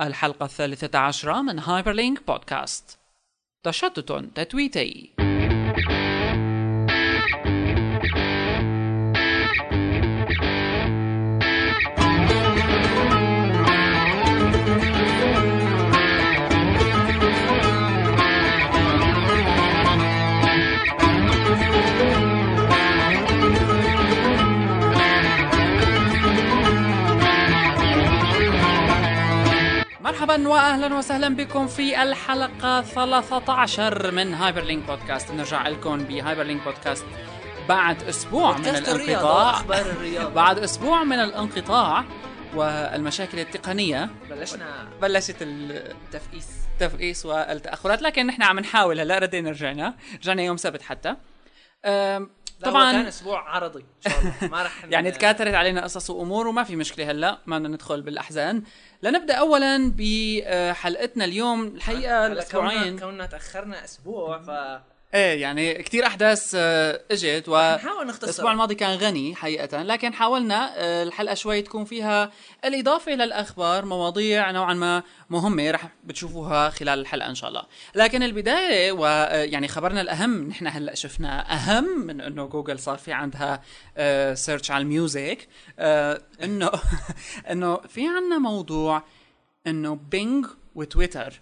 الحلقة الثالثة عشرة من هايبرلينك بودكاست تشتت تتويتي. مرحبا واهلا وسهلا بكم في الحلقة 13 من هايبر لينك بودكاست. بنرجع لكم بهايبر لينك بودكاست بعد أسبوع من الانقطاع. بعد أسبوع من الانقطاع والمشاكل التقنية. بلشنا. بلشت ال تفقيس التفقيس والتأخرات لكن نحن عم نحاول. هلأ ردينا رجعنا. رجعنا يوم سبت حتى. طبعا كان أسبوع عرضي إن شاء الله. ما رح يعني تكاثرت علينا قصص وأمور وما في مشكلة هلا ما بدنا ندخل بالأحزان. لنبدأ اولا بحلقتنا اليوم الحقيقة الأسبوعين. كوننا تأخرنا أسبوع ف إيه يعني كثير أحداث آه، إجت و نحاول نختصر. الأسبوع الماضي كان غني حقيقة لكن حاولنا آه، الحلقة شوي تكون فيها الإضافة إلى الأخبار مواضيع نوعا ما مهمة رح بتشوفوها خلال الحلقة إن شاء الله. لكن البداية ويعني خبرنا الأهم نحن هلأ شفنا أهم من إنه جوجل صار في عندها search على ال music آه، إنه إنه في عندنا موضوع إنه بينج وتويتر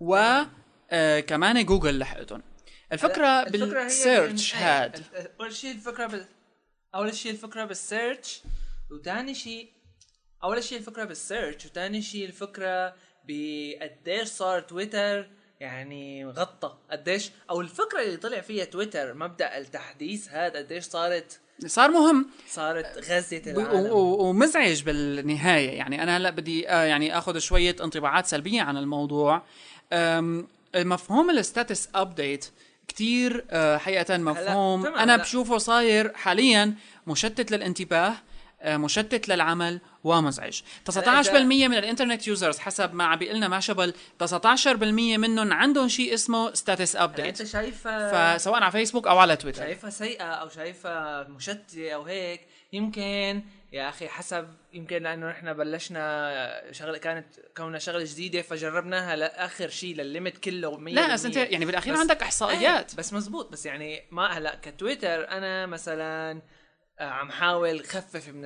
و آه، كمان جوجل لحقتهم. الفكرة بال search هاد إيه، أول شيء الفكرة بال... أول شيء الفكرة بال search وثاني شيء أول شيء الفكرة بال search وثاني شيء الفكرة بقديش صار تويتر يعني غطى. قديش أو الفكرة اللي طلع فيها تويتر مبدأ التحديث هذا قديش صارت صار مهم. صارت غزت العالم. و- ومزعج بالنهاية. يعني أنا هلا بدي آه، يعني آخذ شوية انطباعات سلبية عن الموضوع. مفهوم ال status update كتير آه، حقيقة مفهوم. أنا. بشوفه صاير حاليا مشتت للانتباه آه، مشتت للعمل ومزعج. 19% من ال internet users حسب ما عم بيقلنا ماشبل 19% منهم عندهم شيء اسمه status update أنت شايفة فسواء على فيسبوك أو على تويتر. شايفها سيئة أو شايفها مشتتة أو هيك؟ يمكن يا أخي حسب يمكن لأنه نحن بلشنا شغلة كانت كونها شغلة جديدة فجربناها لآخر شيء للل limit كله 100% لا بس أنت يعني بالأخير بس- عندك إحصائيات. إيه، بس مزبوط. بس يعني ما هلأ كتويتر أنا مثلا آه، عم حاول خفف من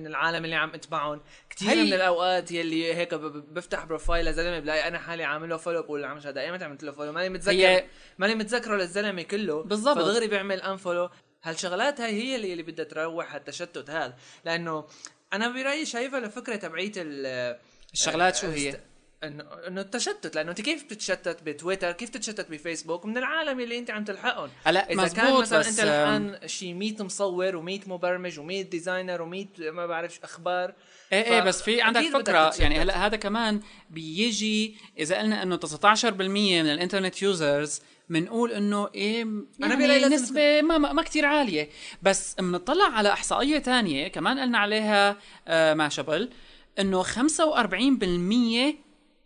من العالم اللي عم أتبعهم. كثير من الأوقات يلي هيك بفتح profile لزلمة بلاقي أنا حالي عامل له follow بقول عم هذا؟ ايمتى عملت له follow ماني متذكر هي- ماني متذكره للزلمة كله. بالضبط. فدغري بيعمل unfollow هالشغلات هاي هي اللي, اللي بدها تروح هالتشتت هذا. لأنه أنا برأيي شايفها لفكرة تبعيه ال الشغلات شو هي؟ است- انه إنه التشتت. لأنه أنت كيف بتتشتت بتويتر؟ كيف تتشتت بفيسبوك؟ من العالم اللي أنت عم تلحقهم. هلا إذا كان مثلا بس أنت لحقان شي 100 مصور و100 مبرمج و100 designer و100 ما بعرف أخبار. إيه إيه بس في عندك فكرة. يعني هلا هذا كمان بيجي إذا قلنا إنه 19% من ال internet users بنقول إنه إيه أنا يعني لازم نسبة ما, ما, كتير عالية بس بنطلع على إحصائية تانية كمان قلنا عليها آه ما شبل إنه 45%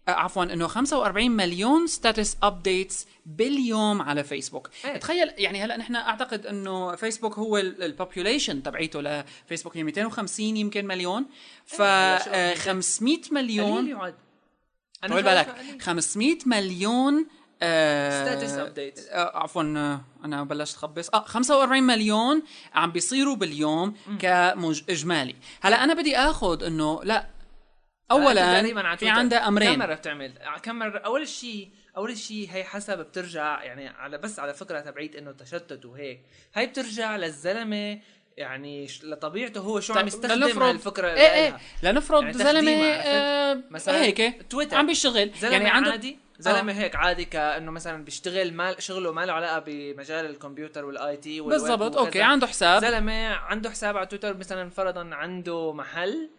آه، عفوا إنه 45 مليون status updates باليوم على فيسبوك إيه. تخيل يعني هلأ نحن أعتقد إنه فيسبوك هو ال population تبعيته لفيسبوك هي 250 يمكن مليون ف آه، قليل؟ 500 قليل مليون طول شايفها بالك قليل. 500 مليون آه Status updates. آه عفوا آه، أنا بلشت خبص آه 45 مليون عم بيصيروا باليوم كاجمالي هلأ أنا بدي آخذ إنه لأ اولا في عندها كم امرين مرة بتعمل؟ كم مرة؟ أول شيء أول شيء هي حسب بترجع يعني على بس على فكرة تبعيت إنه تشتت وهيك. هي بترجع للزلمة يعني لطبيعته هو شو عم طيب، يستخدم لنفرض- هالفكره إيه إيه لإلها. لنفرض يعني زلمة؟ آه مثلاً هيك تويتر. عم بيشتغل يعني عنده عادي زلمة هيك عادي كأنه مثلا بيشتغل ما شغله ما له علاقة بمجال الكمبيوتر وال IT بالضبط okay عنده حساب زلمة عنده حساب على تويتر مثلا فرضا عنده محل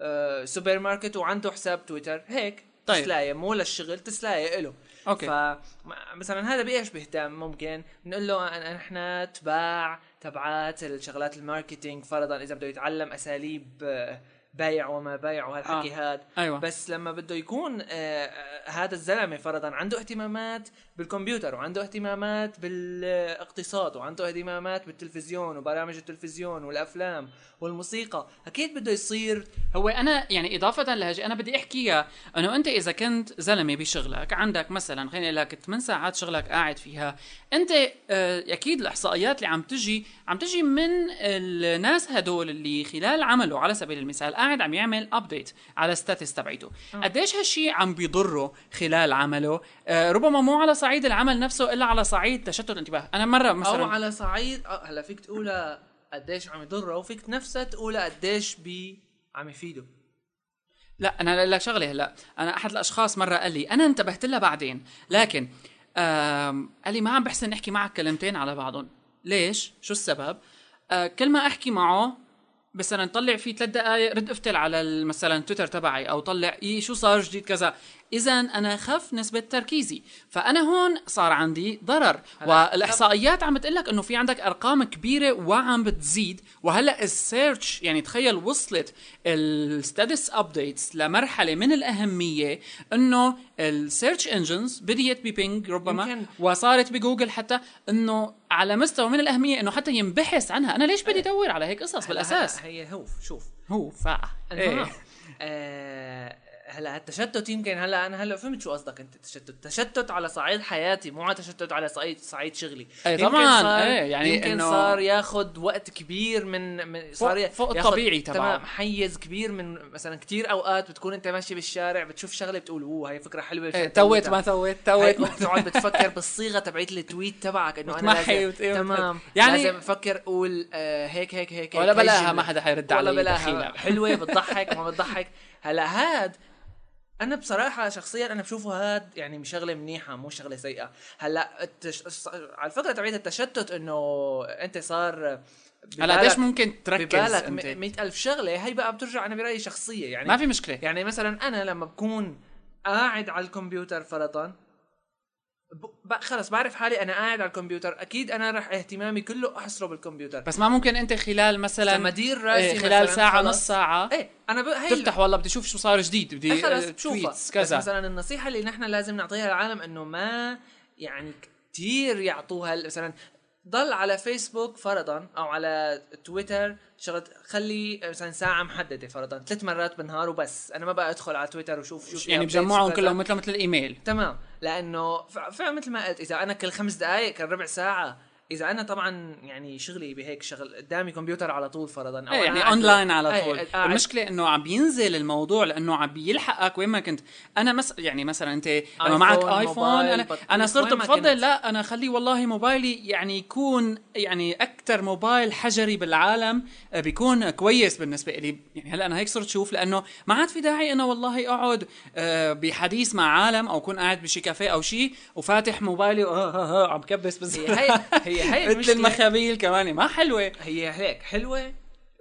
آه سوبرماركت وعنده حساب تويتر هيك طيب. تسلاية مو للشغل تسلاية له okay. فمثلا هذا بإيش بيهتم ممكن نقول له إحنا تباع تبعات الشغلات الماركتينج فرضا إذا بده يتعلم أساليب آه، بيع وما بيع وهالحكي آه. هاد أيوة. بس لما بده يكون آه، هذا الزلمة فرضا عنده اهتمامات بالكمبيوتر وعنده اهتمامات بالاقتصاد وعنده اهتمامات بالتلفزيون وبرامج التلفزيون والأفلام والموسيقى. أكيد بده يصير. هو أنا يعني إضافة لهجي أنا بدي أحكيها. أنه أنت إذا كنت زلمة بشغلك عندك مثلا خليني أقول لك 8 ساعات شغلك قاعد فيها أنت آه، أكيد الإحصائيات اللي عم تجي عم تجي من الناس هدول اللي خلال عمله على سبيل المثال قاعد عم يعمل update على status تبعيته. قديش هالشيء عم بيضره خلال عمله؟ آه، ربما مو على صعيد العمل نفسه إلا على صعيد تشتت الانتباه. أنا مرة مثلا أو على صعيد آه، هلا فيك تقولها قديش عم يضره وفيك نفسها تقولها قديش بي عم يفيده. لا أنا لك شغلة هلا. أنا أحد الأشخاص مرة قال لي أنا انتبهت لها بعدين لكن قال لي ما عم بحسن احكي معك كلمتين على بعضهم. ليش؟ شو السبب؟ آه كل ما أحكي معه مثلا طلع فيه ثلاث دقائق رد افتل على مثلا تويتر تبعي أو طلع إيه شو صار؟ جديد كذا. اذا أنا خف نسبة تركيزي. فأنا هون صار عندي ضرر. والإحصائيات عم بتقول لك إنه في عندك أرقام كبيرة وعم بتزيد. وهلأ ال search يعني تخيل وصلت ال status updates لمرحلة من الأهمية إنه ال search engines بديت ب Bing ربما. يمكن- وصارت بجوجل حتى إنه على مستوى من الأهمية إنه حتى ينبحث عنها. أنا ليش بدي ادور على هيك قصص بالأساس؟ هي هو شوف. هو المهم إيه. آه هلا التشتت يمكن هلا أنا هلا فهمت شو قصدك أنت تشتت تشتت على صعيد حياتي مو على تشتت على صعيد صعيد شغلي أي طبعاً، إيه، يعني يمكن إنه- صار ياخذ وقت كبير من, من صار فوق- الطبيعي تبعه. تمام حيز كبير من مثلا كتير أوقات بتكون أنت ماشي بالشارع بتشوف شغلة بتقول أوه هي فكرة حلوة إيه، tweet تويتها. ما توت ما بتقعد بتفكر بالصيغة تبعت ال tweet تبعك إنه أنا لازم تمام يعني لازم أفكر أقول آه هيك هيك هيك ولا بلاها. ما حدا حيرد ولا علي بلاها دخيلة. حلوة بتضحك ما بتضحك هلا هاد أنا بصراحة شخصيا أنا بشوفه هاد يعني شغلة منيحة مو شغلة سيئة. هلأ التش... على الفكرة تبعت التشتت إنه أنت صار هلأ قديش ممكن تركز ببالك ألف شغلة. هي بقى بترجع أنا برأيي شخصية يعني. ما في مشكلة. يعني مثلا أنا لما بكون قاعد على الكمبيوتر فرضا ب- خلص بعرف حالي أنا قاعد على الكمبيوتر. أكيد أنا رح اهتمامي كله أحصره بالكمبيوتر. بس ما ممكن أنت خلال مثلا لما ادير راسي إيه، خلال مثلاً ساعة خلص- نص ساعة. إيه أنا ب... هي تفتح والله بدي أشوف شو صار جديد بدي إيه خلص بشوفها tweets بس كذا. مثلا النصيحة اللي نحن لازم نعطيها للعالم إنه ما يعني كتير يعطوها مثلا ضل على فيسبوك فرضا أو على تويتر شغلة خلي مثلا ساعة محددة فرضا ثلاث مرات بالنهار وبس. أنا ما بقى أدخل على تويتر وشوف شو في يعني بجمعهم. كلهم مثل مثل الإيميل. تمام. لأنه فعلا مثل ما قلت إذا أنا كل خمس دقائق كل ربع ساعة إذا أنا طبعا يعني شغلي بهيك شغل قدامي كمبيوتر على طول فرضا أو أنا يعني أونلاين على إيه، طول. قاعد- المشكلة إنه عم بينزل الموضوع لأنه عم بيلحقك وين ما كنت. أنا مس يعني مثلا أنت لما معك iPhone أنا أنا صرت بفضل. لا أنا خلي والله موبايلي يعني يكون يعني أكثر موبايل حجري بالعالم آه، بيكون كويس بالنسبة لي يعني هلأ أنا هيك صرت شوف لأنه ما عاد في داعي إنه والله أقعد آه، بحديث مع عالم أو أكون قاعد بشي كافيه أو شيء وفاتح موبايلي آه، آه، آه، عم كبس بس هي هي هي هي مثل المخابيل كمان ما حلوة. هي هيك حلوة؟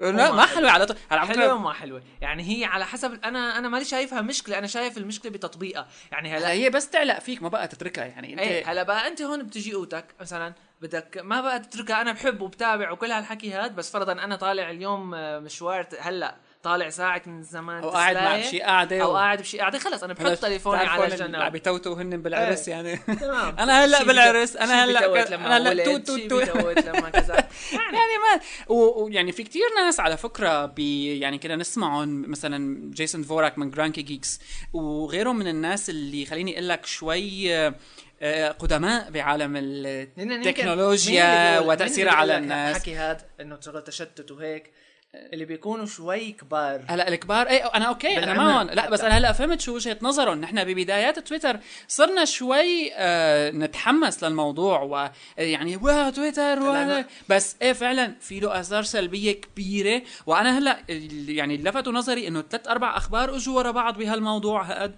لا ما حلوة. على طول. على حلوة وما حلوة. يعني هي على حسب أنا أنا مالي شايفها مشكلة أنا شايف المشكلة بتطبيقها. يعني هلا هي بس تعلق فيك ما بقى تتركها. يعني أنت إيه هلا بقى أنت هون بتجي قوتك مثلا بدك ما بقى تتركها. أنا بحب وبتابع وكل هالحكي هاد بس فرضا أنا طالع اليوم آه، مشوار هلا طالع ساعة من زمان أو قاعد مع بشي قاعدة أو قاعد بشي قاعدة. خلص أنا بحط تليفوني على اللي عم بيتوتوا هن بالعرس إيه. يعني. تمام. أنا هلأ بالعرس أنا هلأ أنا هلأ توت توت توت. لما كذا. يعني ما ويعني في كتير ناس على فكرة بي يعني كنا نسمعهم مثلا جيسون فوراك من Cranky Geeks وغيرهم من الناس اللي خليني أقول لك شوي آه، قدماء بعالم التكنولوجيا وتاثيرها على الناس. الحكي هاد إنه شغل تشتت وهيك؟ اللي بيكونوا شوي كبار. هلا الكبار اي أنا okay أنا بالعمر معهم لا بس. أنا هلا فهمت شو وجهة نظرهم. نحن ببدايات تويتر صرنا شوي آه نتحمس للموضوع ويعني واو تويتر لا. بس إيه فعلا في له آثار سلبية كبيرة. وأنا هلا يعني لفتوا نظري إنه ثلاث أربع أخبار أجوا ورا بعض بهالموضوع هاد.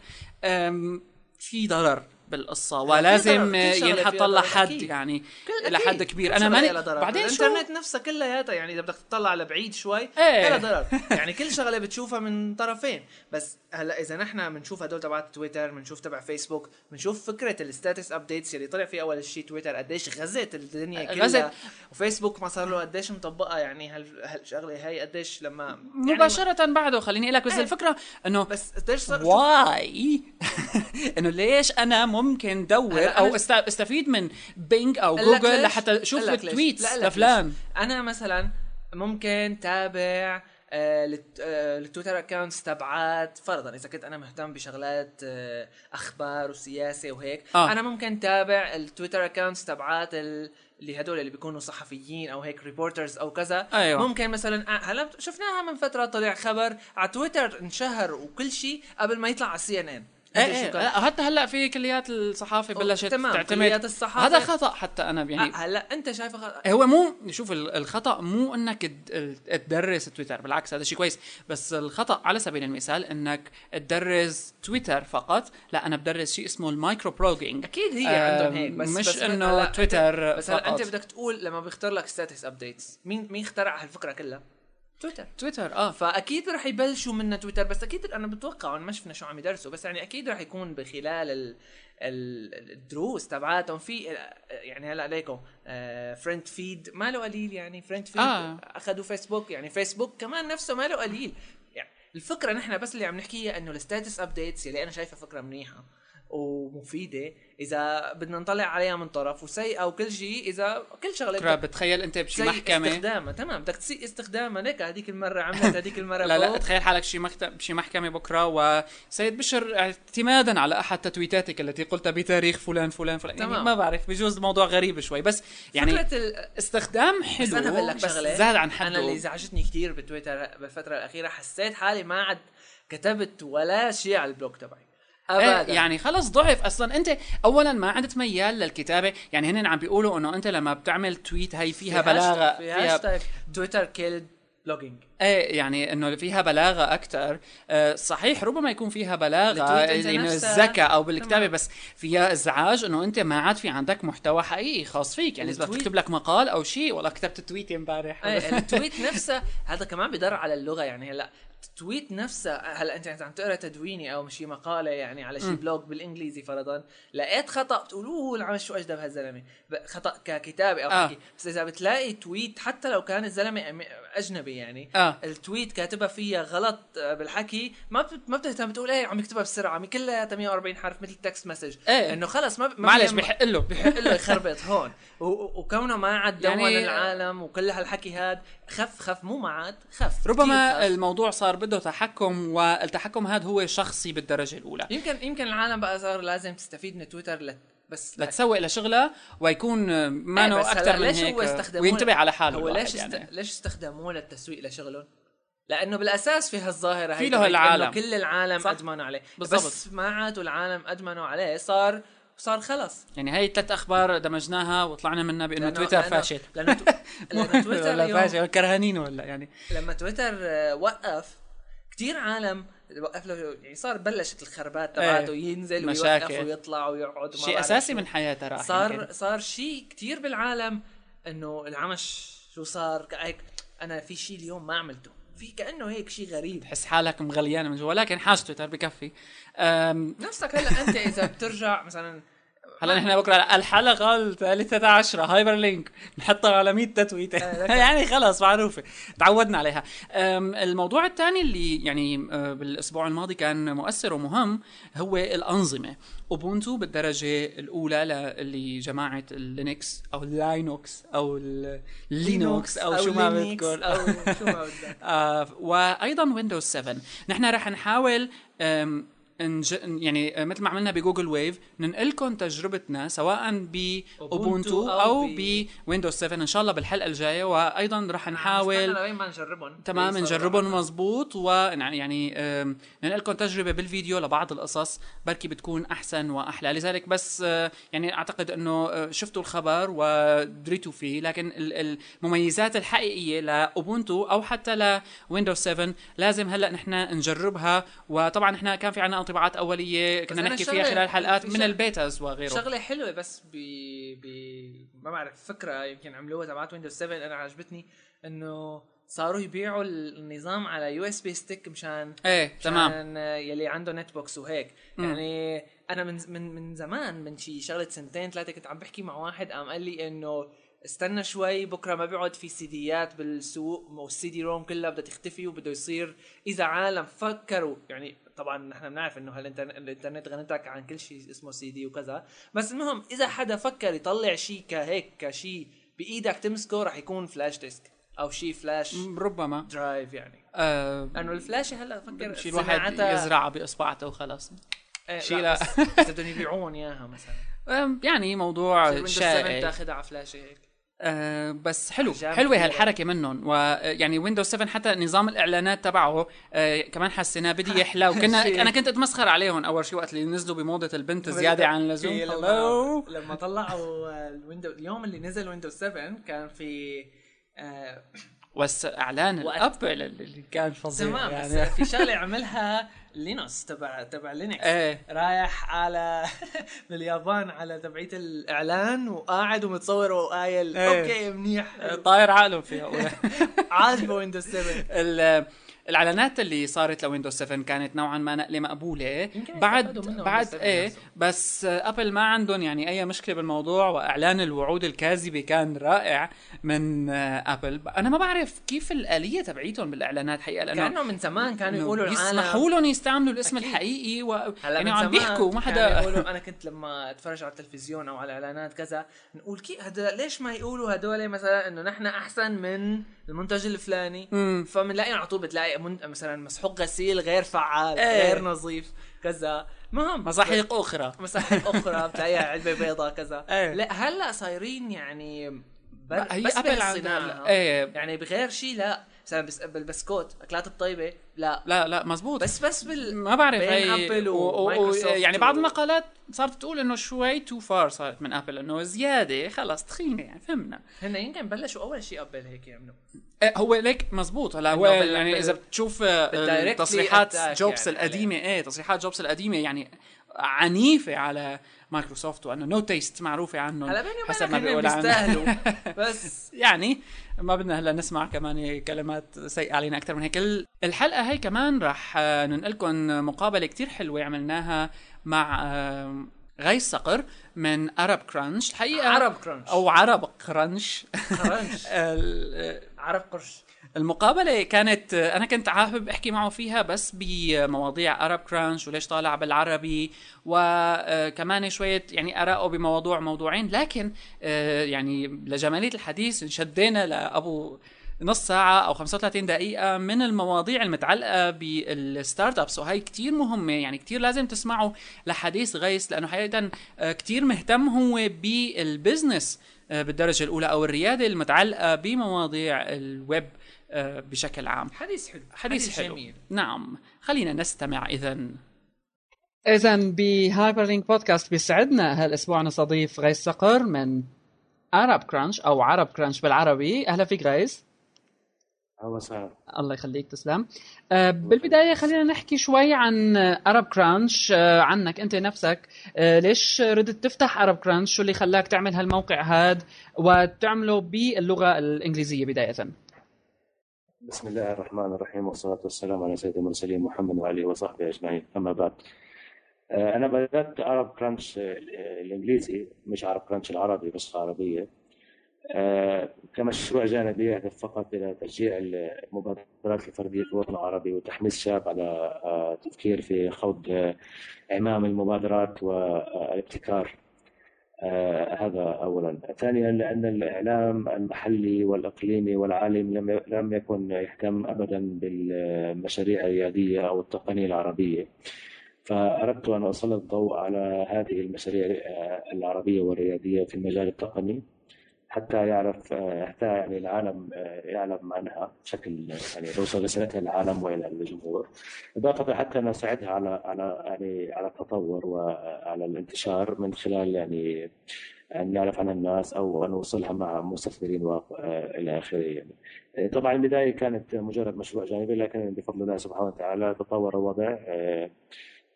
في ضرر. بالقصة في ولازم ينحط لها حد. يعني لحد. كبير أنا ماني. بعدين شو الإنترنت نفسها كلياتها يعني إذا بدك تطلع لبعيد شوي. لها ضرر يعني كل شغلة بتشوفها من طرفين بس هلأ إذا نحن بنشوف هدول تبعت تويتر بنشوف تبع فيسبوك بنشوف فكرة ال status updates اللي طلع فيه أول شيء تويتر قديش غزت الدنيا كلها غزت. وفيسبوك ما صار له قديش مطبقها يعني هال- هالشغلة هي قديش لما يعني مباشرة بعده خليني أقول لك بس إيه. الفكرة إنه بس قديش صار واي إنه ليش أنا ممكن دور أو استفيد من Bing أو جوجل؟ لحتى ليش؟ ال tweets لفلان؟ أنا مثلا ممكن تابع آه، للت- آه، ال Twitter accounts تبعات فرضا إذا كنت أنا مهتم بشغلات آه، أخبار وسياسة وهيك آه. أنا ممكن تابع ال Twitter accounts تبعات ال- اللي هدول اللي بيكونوا صحفيين أو هيك reporters أو كذا أيوة. ممكن مثلا آه، هلا شفناها من فترة طلع خبر على تويتر انشهر وكل شيء قبل ما يطلع على ال CNN إيه إيه لا، حتى هلأ في كليات الصحافة بلشت تمام، تعتمد. كليات الصحافة. هذا خطأ حتى أنا يعني هلأ أنت شايفه خ- هو مو شوف ال- الخطأ مو إنك تد- تدرس تويتر بالعكس هذا شيء كويس. بس الخطأ على سبيل المثال إنك تدرس تويتر فقط. لا أنا بدرس شيء اسمه ال microblogging أكيد هي عندهم هيك بس مش بس إنه تويتر بس هلأ أنت بدك تقول لما بيختار لك status updates مين مين اخترع هالفكره كلها؟ تويتر تويتر آه. فأكيد رح يبلشوا منها تويتر بس أكيد أنا بتوقع ما شفنا شو عم يدرسوا. بس يعني أكيد رح يكون بخلال ال ال- الدروس تبعاتهم في يعني هلأ عليكم FriendFeed ما له قليل يعني FriendFeed آه. أخذوا فيسبوك يعني فيسبوك كمان نفسه ما له قليل. يعني الفكرة نحن بس اللي عم نحكيها إنه ال status updates اللي أنا شايفها فكرة منيحة. ومفيدة إذا بدنا نطلع عليها من طرف وسيئة وكل شيء إذا كل شغلة بدك بتخيل أنت بشي محكمة. استخدامها تمام بدك تسيء استخدامها ليك هذيك المرة عملت هذيك المرة لا لا. تخيل حالك شي مكتب بشي محكمة بكرة وسيد بشر اعتمادا على أحد تتويتاتك التي قلتها بتاريخ فلان فلان فلان. يعني تمام. ما بعرف بجوز الموضوع غريب شوي. بس يعني ال... استخدام حلو. بس أنا بقول لك شغلة زاد عن حده. أنا اللي ازعجتني كثير بتويتر بالفترة الأخيرة حسيت حالي ما عاد كتبت ولا شيء على ال blog تبعي. ابدا. إيه يعني خلص ضعف أصلا. أنت اولا ما عدت ميال للكتابة. يعني هن عم بيقولوا إنه أنت لما بتعمل tweet هي فيها بلاغة في hashtag Twitter killed blogging إيه يعني إنه فيها بلاغة أكثر أه صحيح ربما يكون فيها بلاغة نفسها. الذكاء أو بالكتابة. بس فيها إزعاج إنه أنت ما عاد في عندك محتوى حقيقي خاص فيك. يعني إذا تكتب لك مقال أو شيء والله كتبت tweet امبارح. إيه ال tweet نفسه هذا كمان بيدر على اللغة. يعني هلأ ال tweet نفسه هلا أنت عم تقرأ تدويني أو شي مقالة يعني على شي blog بالإنجليزي فرضا لقيت خطأ بتقول أوه العمل شو أجدب هالزلمة؟ خطأ ككتابه أو آه. حكي. بس إذا بتلاقي tweet حتى لو كان الزلمة أجنبي يعني. آه. ال tweet كاتبها فيها غلط آه، بالحكي. ما بت- ما بتهتم بتقول إيه عم يكتبها بسرعة عم كلها 140 حرف مثل text message إيه. إنه خلص ما معلش بحق له. بحق له يخربط هون. وكونه ما عاد دون يعني- العالم وكل هالحكي هاد خف خف مو ما عاد خف. ربما خف. الموضوع صار بده تحكم والتحكم هذا هو شخصي بالدرجة الأولى. يمكن يمكن العالم بقى صار لازم تستفيد من تويتر لت بس لتسوق لشغله ويكون ما إيه، نوع بس هلا أكثر من ليش هيك وينتبه على حاله هو ليش است... يعني. ليش استخدموه للتسويق لشغلهم؟ لأنه بالأساس في هالظاهرة في هي له تبعت العالم. كل العالم. ادمنوا عليه بالضبط. بس ما عادوا العالم ادمنوا عليه صار صار خلص يعني هي ثلاث أخبار دمجناها وطلعنا منها بإنه لأنه- تويتر فاشل لأنه. لأنه تويتر ولا فاشل كرهانين ولا يعني لما تويتر آه، وقف كتير عالم وقف له يعني صار بلشت الخربات تبعته إيه. ينزل مشاكل. ويوقف ويطلع ويقعد شيء أساسي. من حياته راح صار يمكن. صار شيء كتير بالعالم إنه العمش شو صار هيك أنا في شيء اليوم ما عملته في كأنه هيك شيء غريب تحس حالك مغليان من جوا ولكن حاج تويتر بكفي نفسك هلا أنت إذا بترجع مثلا هلا نحن بكرة الحلقة الثالثة عشرة هايبر لينك نحطها على 100 تتويته آه،. يعني خلص معروفة. تعودنا عليها. الموضوع الثاني اللي يعني أه، بالأسبوع الماضي كان مؤثر ومهم هو الأنظمة. أوبونتو بالدرجة الأولى لجماعة اللينكس أو اللاينوكس أو اللينوكس أو شو ما بتكون أو شو ما بدك. آه وأيضا ويندوز 7 نحن رح نحاول نج... يعني آه، مثل ما عملنا بجوجل ويف ننقلكم تجربتنا سواء باوبونتو أو أو بويندوز 7 إن شاء الله بالحلقة الجاية وأيضا رح نحاول لوين ما نجربهم. تمام نجربهم. مزبوط ويعني ننقلكم تجربة بالفيديو لبعض القصص. بركي بتكون أحسن وأحلى. لذلك بس آه، يعني أعتقد إنه آه، شفتوا الخبر ودريتوا فيه. لكن ال- المميزات الحقيقية لاوبونتو أو حتى لويندوز 7 لازم هلأ نحن نجربها. وطبعا نحن كان في عنا انطباعات أولية كنا نحكي فيها خلال حلقات من ال betas وغيره. شغلة حلوة بس ب ب ما بعرف فكرة يمكن عملوها تبعت ويندوز 7 أنا عجبتني إنه صاروا يبيعوا النظام على USB stick مشان إيه تمام. مشان يلي عنده netbooks وهيك. يعني أنا من من من زمان من شي شغلة سنتين ثلاثة كنت عم بحكي مع واحد قام قال لي إنه استنى شوي بكرة ما بيقعد في CDيات بالسوق وال CD-ROM كلها بدها تختفي وبده يصير. إذا عالم فكروا يعني طبعا نحن بنعرف إنه هالإنترنت الإنترنت غنتك عن كل شيء اسمه سي دي وكذا. بس المهم إذا حدا فكر يطلع شيء كهيك كشيء بإيدك تمسكه رح يكون flash disk أو شيء فلاش ربما. drive يعني. آه لأنه الفلاشه هلا فكر شيء الواحد يزرعها بإصبعته وخلاص. إيه، شيء لا. إذا بدهم يبيعون إياها مثلا. يعني موضوع ويندوز 7 شائع. تاخذها على فلاشه هيك. آه بس حلو. حلوة. هالحركة منهم. ويعني ويندوز 7 حتى نظام الإعلانات تبعه آه كمان حسيناه بدي يحلى. وكنا. أنا كنت أتمسخر عليهم أول شيء وقت اللي نزلوا بموضة البنت زيادة عن اللزوم. هلو لما, لما طلعوا الويندوز اليوم اللي نزل ويندوز 7 كان في آه بس إعلان الابل اللي كان فظيع تمام يعني. بس في شغلة عملها لينوس تبع تبع لينكس. إيه. رايح على باليابان على تبعية الإعلان وقاعد ومتصور وقايل إيه. okay منيح. طاير عقله فيها. عاجبه ويندوز 7 ال- الإعلانات اللي صارت لويندوز 7 كانت نوعا ما نقلة مقبولة يمكن بعد بعد Windows 7 إيه نفسه. بس أبل ما عندهم يعني أي مشكلة بالموضوع وإعلان الوعود الكاذبة كان رائع من أبل أنا ما بعرف كيف الآلية تبعيتهم بالإعلانات حقيقة لأنه كأنه من زمان كانوا إنه يقولوا العالم يسمحوا لهم يستعملوا الاسم أكيد. الحقيقي و... يعني عم بيحكوا ما كانوا حدا يقولوا أنا كنت لما أتفرج على التلفزيون أو على الاعلانات كذا نقول كي هذا ليش ما يقولوا هدول مثلا إنه نحن أحسن من المنتج الفلاني. فبنلاقي على طول بتلاقي مثلا مسحوق غسيل غير فعال إيه. غير نظيف كذا مهم مصاحيق أخرى مساحيق أخرى بتلاقيها علبة بيضاء كذا إيه. لا هلأ صايرين يعني بر... هي بس بالصناعة. إيه يعني بغير شيء لا مثلا بس بالبسكوت. أكلات الطيبة. لا. لا لا مزبوط. بس بس بال ما بعرف بين هي أبل و- و- و- يعني بعض المقالات صارت تقول إنه شوي too far صارت من ابل إنه زيادة. خلص تخينة يعني فهمنا. هن يمكن بلشوا أول شيء ابل هيك يعملوا. إيه، هو ليك مزبوط. هلا هو يعني إذا بتشوف آه، تصريحات جوبس يعني. القديمة إيه تصريحات جوبس القديمة يعني عنيفة على مايكروسوفت وأنه no taste معروفة عنهم. هلا بيني حسب ما وبينك بيقول بيستاهلوا بس. يعني ما بدنا هلا نسمع كمان كلمات سيئة علينا أكثر من هيك. ال- الحلقة هي كمان رح آه، ننقلكم مقابلة كتير حلوة عملناها مع غيث صقر من أرب كرانش الحقيقة عرب كرانش أو عرب كرانش كرانش عرب قرش المقابلة كانت أنا كنت حابب أحكي معه فيها بس بمواضيع أرب كرانش وليش طالع بالعربي وكمان شوية يعني آراءه بموضوع موضوعين. لكن آه، يعني لجمالية الحديث انشدينا لأبو نص ساعة أو 35 دقيقة من المواضيع المتعلقة بال startups وهي كتير مهمة يعني كتير لازم تسمعوا لحديث غيث لأنه حقيقة آه، كتير مهتم هو بال business آه، بالدرجة الأولى أو الريادة المتعلقة بمواضيع الويب آه، بشكل عام. حديث حلو. حديث حلو. جميل. نعم. خلينا نستمع إذا. إذا بهايبر لينك بودكاست بيسعدنا هالأسبوع نستضيف غيث صقر من عرب كرانش أو عرب كرانش بالعربي. أهلا فيك غيث. أهلا وسهلا. الله يخليك تسلم. آه، بالبداية خلينا نحكي شوي عن أرب كرانش آه، عنك أنت نفسك. آه، ليش ردت تفتح أرب كرانش شو اللي خلاك تعمل هالموقع هاد؟ وتعمله باللغة الإنجليزية بداية. بسم الله الرحمن الرحيم والصلاة والسلام على سيد المرسلين محمد وآله وصحبه أجمعين. أما بعد آه، أنا بدأت عرب كرانش آه، الإنجليزي مش عرب كرانش العربي نسخة عربية آه، كمشروع جانبي يهدف فقط إلى تشجيع المبادرات الفردية في الوطن العربي وتحميس الشباب على التفكير في خوض عمام المبادرات والابتكار هذا أولا. ثانيا لأن الإعلام المحلي والإقليمي والعالم لم لم يكن يهتم أبدا بالمشاريع الريادية أو التقنية العربية. فأردت أن أسلط الضوء على هذه المشاريع آه، العربية والريادية في المجال التقني. حتى يعرف آه، حتى يعني العالم آه، يعلم عنها بشكل يعني توصل رسالتها للعالم وإلى الجمهور إضافة حتى نساعدها على على يعني على التطور وعلى الانتشار من خلال يعني أن نعرف عن الناس أو أن نوصلها مع مستثمرين وإلى آخره يعني. طبعا البداية كانت مجرد مشروع جانبي لكن بفضل الله سبحانه وتعالى تطور الوضع آه،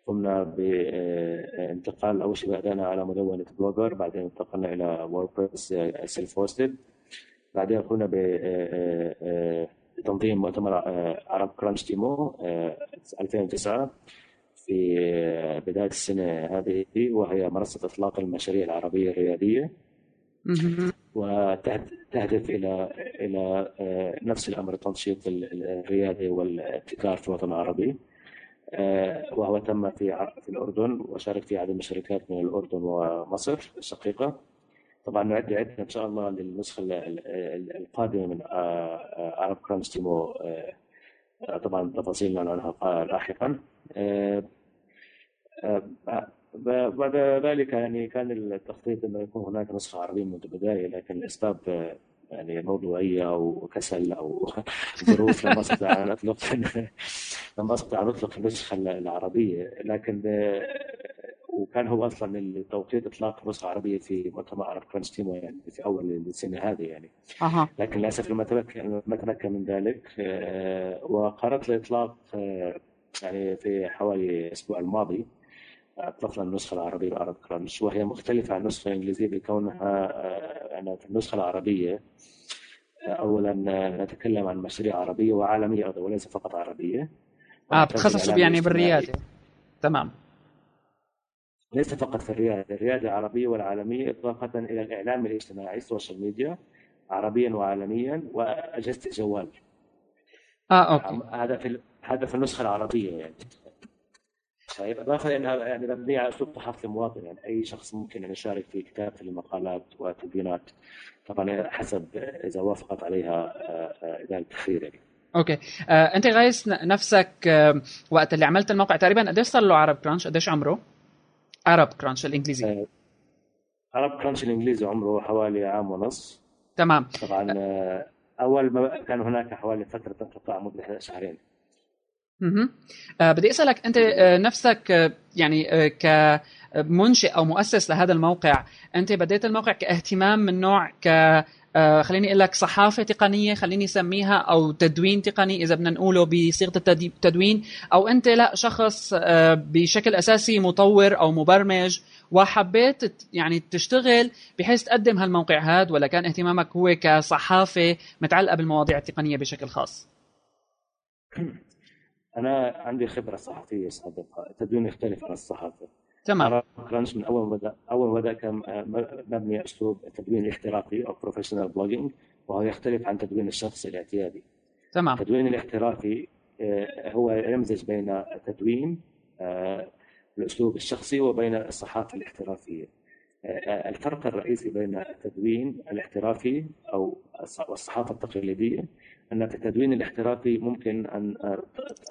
قمنا بانتقال أول شيء بدأنا على مدونة Blogger بعدين انتقلنا إلى WordPress self hosted. بعدين قمنا بتنظيم مؤتمر آه، عرب كرانش demo آه، 2009 في آه، بداية السنة هذه وهي منصة إطلاق المشاريع العربية الريادية وتهدف إلى آه، نفس الأمر تنشيط ال- ال- الريادة والابتكار في الوطن العربي. آه، وهو تم في في الأردن وشارك في عدد من الشركات من الأردن ومصر الشقيقة. طبعا نعد عدة إن شاء الله للنسخة القادمة من عرب كرانش تيمو طبعا تفاصيل عنها لاحقا. بعد ذلك يعني كان التخطيط إنه يكون هناك نسخة عربية البدايه لكن لاسباب يعني موضوعيه أو كسل أو ظروف لم أستطع أن أطلق لم أستطع أن أطلق النسخة العربية لكن وكان هو أصلا التوقيت إطلاق النسخه العربيه في مؤتمر عرب كرانستيمو يعني في أول السنة هذه يعني أه. لكن للأسف لم اتمكن لم اتمكن من ذلك آه، وقررت الإطلاق آه، يعني في حوالي الأسبوع الماضي اطلقنا النسخة العربية لعرب كرانش وهي مختلفة عن النسخة الإنجليزية بكونها آه، في النسخة العربية اولا نتكلم عن مشاريع عربية وعالمية أيضا وليس فقط عربية. آه بتخصصوا يعني بالريادة. تمام. ليس فقط في الريادة. الريادة العربية والعالمية اضافه إلى الإعلام الاجتماعي ال social media عربيا وعالميا وأجهزة الجوال. آه okay. هذا في هذا في النسخة العربية يعني. طيب اضافه انها يعني مبنيه على أسلوب صحافة المواطن يعني أي شخص ممكن أن يشارك في كتابة المقالات والتدوينات طبعا حسب إذا وافقت عليها اداره التحرير يعني. okay. آه، أنت غايس نفسك آه، وقت اللي عملت الموقع تقريبا قديش صار له عرب كرانش قديش عمره؟ عرب كرانش الإنجليزي. آه، عرب كرانش الإنجليزي عمره حوالي عام ونص. تمام. طبعا آه، أول ما كان هناك حوالي فترة انقطاع مدة شهرين. أها بدي أسألك أنت آه، نفسك آه، يعني آه، كمنشئ أو مؤسس لهذا الموقع أنت بديت الموقع كاهتمام من نوع ك خليني أقول لك صحافة تقنية خليني أسميها أو تدوين تقني إذا بدنا نقوله بصيغة التدوين أو أنت لا شخص بشكل أساسي مطور أو مبرمج وحبيت يعني تشتغل بحيث تقدم هالموقع هذا ولا كان اهتمامك هو كصحافة متعلقة بالمواضيع التقنية بشكل خاص؟ أنا عندي خبرة صحفية سابقه التدوين يختلف عن الصحافة. تمام. كرانش من أول بدا أول بدا كان مبني أسلوب التدوين الاحترافي أو professional blogging وهو يختلف عن تدوين الشخص الاعتيادي. تمام. التدوين الاحترافي آه، هو يمزج بين التدوين آه، الأسلوب الشخصي وبين الصحافة الاحترافية. آه، الفرق الرئيسي بين التدوين الاحترافي أو الصحافه التقليدية أن في التدوين الاحترافي ممكن ان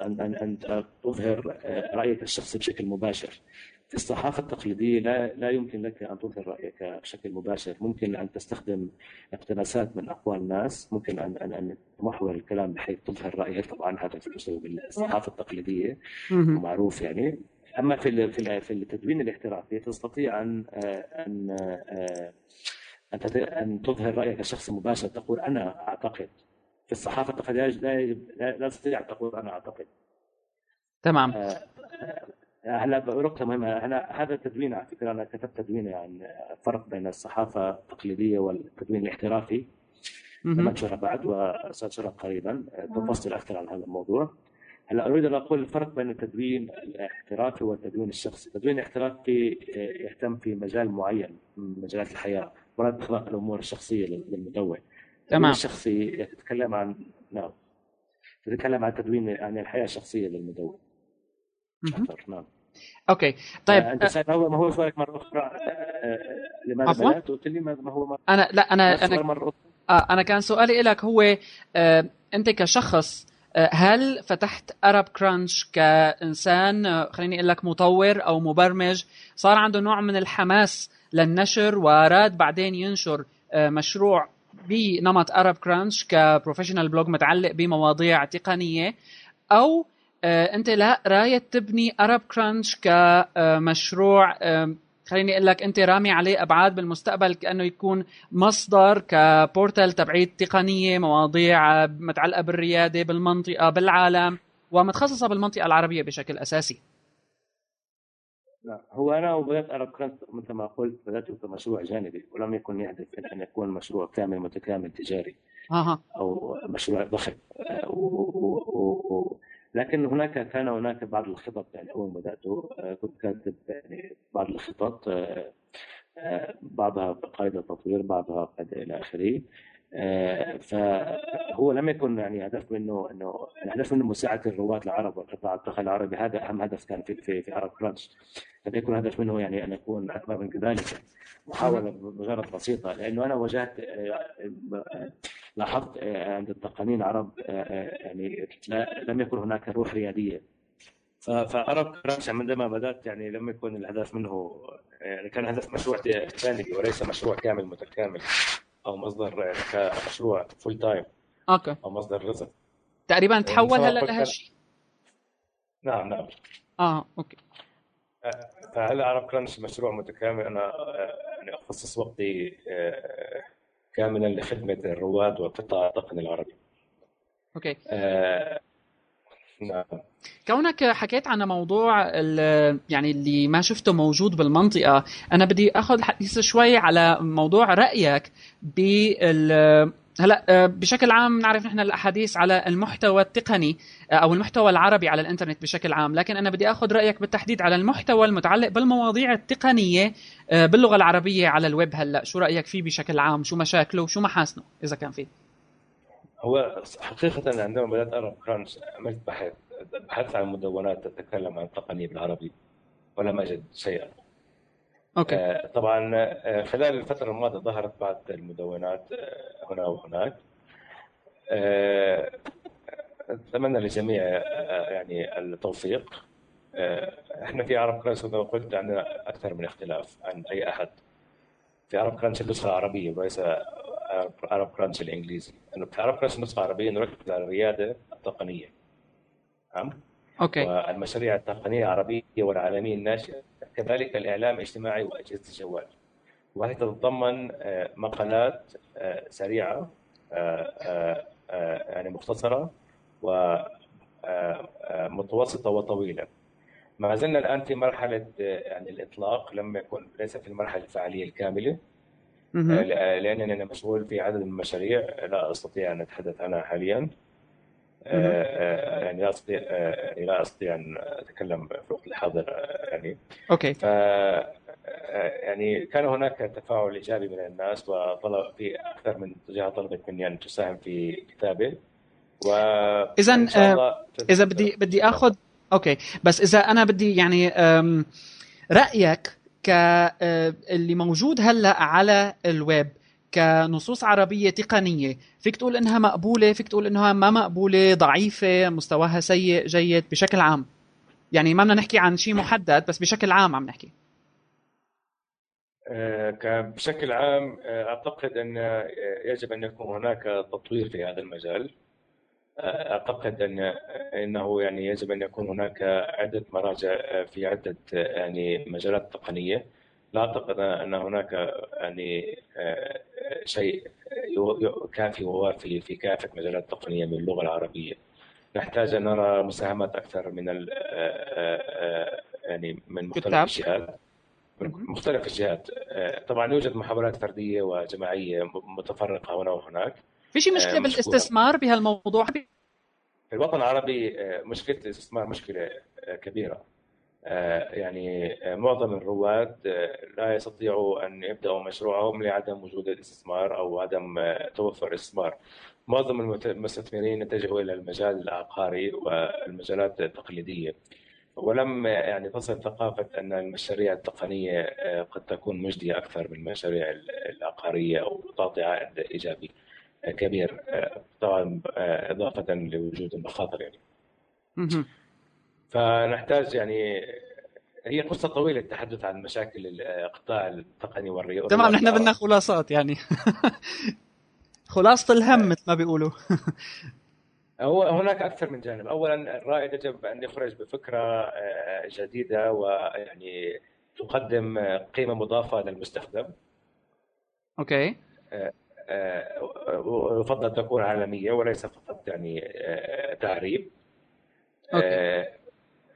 ان ان, أن تظهر رأيك الشخصي بشكل مباشر. في الصحافة التقليدية لا لا يمكن لك أن تظهر رأيك بشكل مباشر، ممكن أن تستخدم اقتباسات من اقوال الناس، ممكن ان ان أن تمحور الكلام بحيث تظهر رأيك، طبعا هذا في أسلوب الصحافة التقليدية. معروف يعني. أما في في التدوين الاحترافي تستطيع ان ان أن تظهر رأيك الشخصي مباشر. تقول أنا أعتقد في الصحافة التقليديه لا لا, لا تستطيع أن تقول أنا أعتقد. تمام. آه، آه، هلا نقطة مهمة. أنا هذا التدوين على فكرة أنا كتبت تدوين يعني فرق بين الصحافة التقليدية والتدوين الاحترافي. منشرة بعد وسأنشرها قريبا. تفصل أكثر عن هذا الموضوع. هلا أريد أن أقول الفرق بين التدوين الاحترافي والتدوين الشخصي. التدوين الاحترافي آه، يهتم في مجال معين من مجالات الحياة ولا تخلق الأمور الشخصية للمدون. تمام. الشخصي يتكلم عن نعم. يتكلم عن تدوين عن الحياة الشخصية للمدون أكثر نعم. okay. طيب آه أنت سأل هو ما هو سؤالك مرة أخرى؟ آه, آه، لماذا بدات قلت لي ما هو مرة أنا لا أنا أنا مرة آه أنا كان سؤالي لك هو آه أنت كشخص آه هل فتحت عرب كرانش كإنسان آه، خليني أقول لك مطور أو مبرمج؟ صار عنده نوع من الحماس للنشر واراد بعدين ينشر آه، مشروع بنمط عرب كرانش ك professional blog متعلق بمواضيع تقنية أو آه، أنت لا رايد تبني عرب كرانش كمشروع خليني أقول لك أنت رامي عليه أبعاد بالمستقبل كأنه يكون مصدر ك portal تبعيد تقنية مواضيع متعلقة بالريادة بالمنطقة بالعالم ومتخصصة بالمنطقة العربية بشكل أساسي. هو أنا وبدات كرانت مثل ما قلت بداته كمشروع جانبي ولم يكن يهدف أن يكون مشروع كامل متكامل تجاري. أو مشروع ضخم لكن هناك كان هناك بعض الخطط يعني أول ما بداته كنت كاتب يعني بعض الخطط آه، آه، بعضها قيد التطوير بعضها إلى آخره فهو لم يكن يعني هدف منه إنه الهدف منه مساعدة الرواد العرب والقطاع الدخل العربي هذا أهم هدف كان في في, في عرب كرانش لم يكن هدف منه يعني أن يكون أكبر من ذلك محاولة بغرض بسيطة. لأنه أنا واجهت آه، لاحظت آه، عند التقنيين العرب يعني لم يكن هناك روح ريادية. فعرب كرانش عندما بدأت يعني لم يكن الهدف منه يعني كان هدف مشروع ثاني وليس مشروع كامل متكامل. أو مصدر كمشروع full time okay. أو مصدر رزق. تقريبا تحول هلا لهالشيء نعم نعم. آه okay. آه، فهلا عرب كرانش مشروع متكامل. أنا آه، يعني أخصص وقتي آه، كاملا لخدمة الرواد والقطاع التقني العربي okay. نعم كونك حكيت عن موضوع يعني اللي ما شفته موجود بالمنطقة أنا بدي أخذ حديث شوي على موضوع رأيك بال هلا آه، بشكل عام نعرف نحن الأحاديث على المحتوى التقني آه، أو المحتوى العربي على الإنترنت بشكل عام، لكن أنا بدي أخذ رأيك بالتحديد على المحتوى المتعلق بالمواضيع التقنية آه، باللغة العربية على الويب هلا، شو رأيك فيه بشكل عام؟ شو مشاكله؟ شو محاسنه إذا كان فيه؟ هو حقيقة عندما بدأت عرب كرانش عملت بحث بحثت عن مدونات تتكلم عن التقنية بالعربي ولم أجد شيئا. okay. آه طبعا آه خلال الفترة الماضية ظهرت بعض المدونات آه هنا وهناك. أتمنى للجميع يعني التوفيق. إحنا في عرب كرانش كما قلت عندنا أكثر من اختلاف عن أي أحد. في عرب كرانش النسخة العربية وليس عرب كرانش الإنجليزي لأنه في عرب كرانش النسخة العربية نركز على الريادة التقنية. نعم okay. والمشاريع التقنية العربية والعالمية الناشئة كذلك الإعلام الاجتماعي وأجهزة الجوال. وهي تتضمن آه، مقالات آه، سريعة آه، يعني مختصرة ومتوسطه وطويلة. ما زلنا الآن في مرحلة يعني الإطلاق لم يكن ليس في المرحلة الفعاليه الكاملة. لانني مشغول في عدد من المشاريع لا أستطيع أن أتحدث عنها حاليا. آه، آه، يعني لا أستطيع يعني لا أستطيع أن أتكلم في الوقت الحاضر يعني. أوكي. ف يعني كان هناك تفاعل إيجابي من الناس وطلب في أكثر من جهه طلبت مني أن تساهم في كتابه و اذا إذا بدي بدي اخذ okay. بس إذا أنا بدي يعني رأيك ك اللي موجود هلا على الويب كنصوص عربية تقنية. فيك تقول إنها مقبولة فيك تقول إنها ما مقبولة ضعيفة مستواها سيء جيد بشكل عام. يعني ما بدنا نحكي عن شيء محدد بس بشكل عام عم نحكي. آه، بشكل عام آه، أعتقد إن آه، يجب أن يكون هناك تطوير في هذا المجال. أعتقد ان إنه يعني يجب أن يكون هناك عدة مراجع في عدة يعني مجالات تقنية. لا أعتقد أن هناك يعني شيء كافي ووافي في كافة مجالات التقنية من اللغة العربية. نحتاج أن نرى مساهمات أكثر من ال يعني من مختلف الجهات. من مختلف الجهات. طبعا يوجد محاولات فردية وجماعية متفرقة هنا وهناك. في شيء مشكلة بالاستثمار بهالموضوع في الوطن العربي مشكلة الاستثمار مشكلة كبيرة آه، يعني آه، معظم الرواد آه، لا يستطيعوا أن يبدأوا مشروعهم لعدم وجود الاستثمار أو عدم توفر الاستثمار. معظم المستثمرين اتجهوا إلى المجال العقاري والمجالات التقليدية. ولم يعني تصل ثقافة أن المشاريع التقنية قد تكون مجدية أكثر من المشاريع العقارية أو تعطي عائد ايجابي كبير طبعا إضافة لوجود المخاطر يعني. فنحتاج يعني هي قصة طويلة التحدث عن مشاكل القطاع التقني والرياضي تمام نحن بدنا خلاصات يعني خلاصة الهم مثل ما بيقولوا هو هناك أكثر من جانب، اولا الرائد يجب أن يخرج بفكرة آه، جديدة ويعني تقدم قيمة مضافة للمستخدم. okay. آه، آه، ويفضل تكون عالمية وليس فقط يعني تعريب. okay.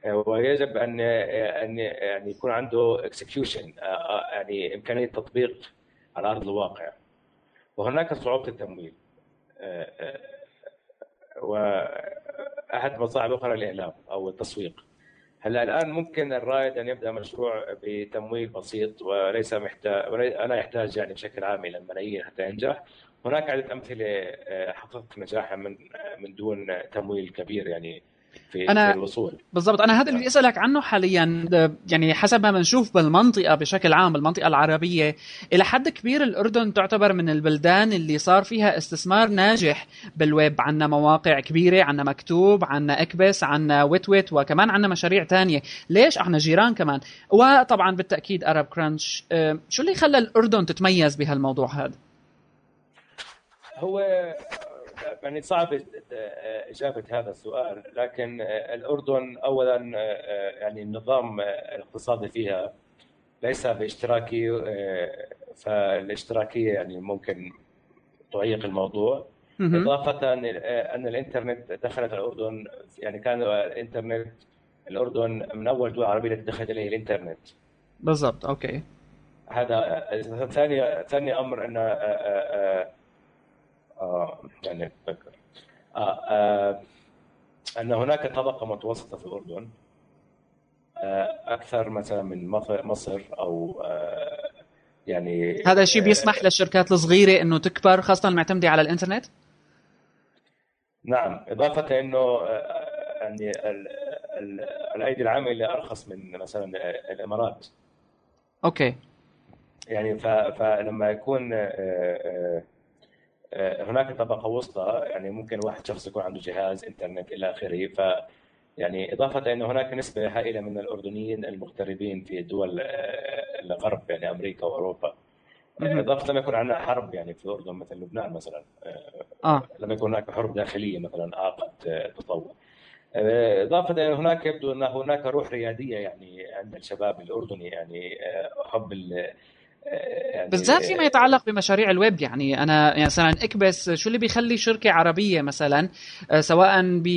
ويجب أن أن يعني يكون عنده execution يعني إمكانية تطبيق على أرض الواقع وهناك صعوبة التمويل واحد مصاعب أخرى الإعلام أو التسويق هلا الآن ممكن الرائد أن يبدأ مشروع بتمويل بسيط وليس محتاج أنا يحتاج يعني بشكل عام إلى الملايين حتى ينجح. هناك عدة أمثلة آه، حققت نجاحا من من دون تمويل كبير يعني. في, أنا- في الوصول. بالضبط. أنا هذا اللي بدي أسألك عنه حاليا. ده- يعني حسب ما بنشوف بالمنطقة بشكل عام بالمنطقة العربية إلى حد كبير الأردن تعتبر من البلدان اللي صار فيها استثمار ناجح بالويب. عندنا مواقع كبيرة عندنا مكتوب عندنا أكبس عندنا WatWet وكمان عندنا مشاريع تانية. ليش إحنا جيران كمان؟ وطبعا بالتأكيد ArabCrunch أه، شو اللي خلى الأردن تتميز بهالموضوع هذا؟ هو يعني صعب إجابة هذا السؤال لكن الأردن اولا يعني النظام الاقتصادي فيها ليس باشتراكي فالاشتراكية يعني ممكن تعيق الموضوع. إضافة أن الإنترنت دخلت الأردن يعني كان الإنترنت الأردن من أول دول عربية التي دخلت اليه الإنترنت. بالضبط أوكي. هذا ثاني ثاني أمر أن يعني أتذكر. آه، آه، أن هناك طبقة متوسطة في الأردن آه، أكثر مثلا من مصر أو آه، يعني هذا الشيء بيسمح للشركات الصغيرة إنه تكبر خاصة المعتمده على الإنترنت؟ نعم إضافة إنه آه، يعني ال- ال- الأيدي العاملة أرخص من مثلا الإمارات. أوكي. يعني فلما يكون آه، آه، آه، هناك طبقة وسطى يعني ممكن واحد شخص يكون عنده جهاز إنترنت إلى آخره ف يعني إضافة إنه هناك نسبة هائلة من الأردنيين المغتربين في دول آه، الغرب يعني أمريكا وأوروبا مهم. إضافة لما يكون عندنا حرب يعني في الأردن مثل لبنان مثلا آه، آه لما يكون هناك حرب داخلية مثلا اعاقت آه، التطور. آه، إضافة إلى هناك يبدو أن هناك روح ريادية يعني عند الشباب الأردني يعني آه، حب ال آه، يعني بالذات فيما يتعلق بمشاريع الويب يعني أنا يعني مثلا إكبس شو اللي بيخلي شركة عربية مثلا آه، سواء ب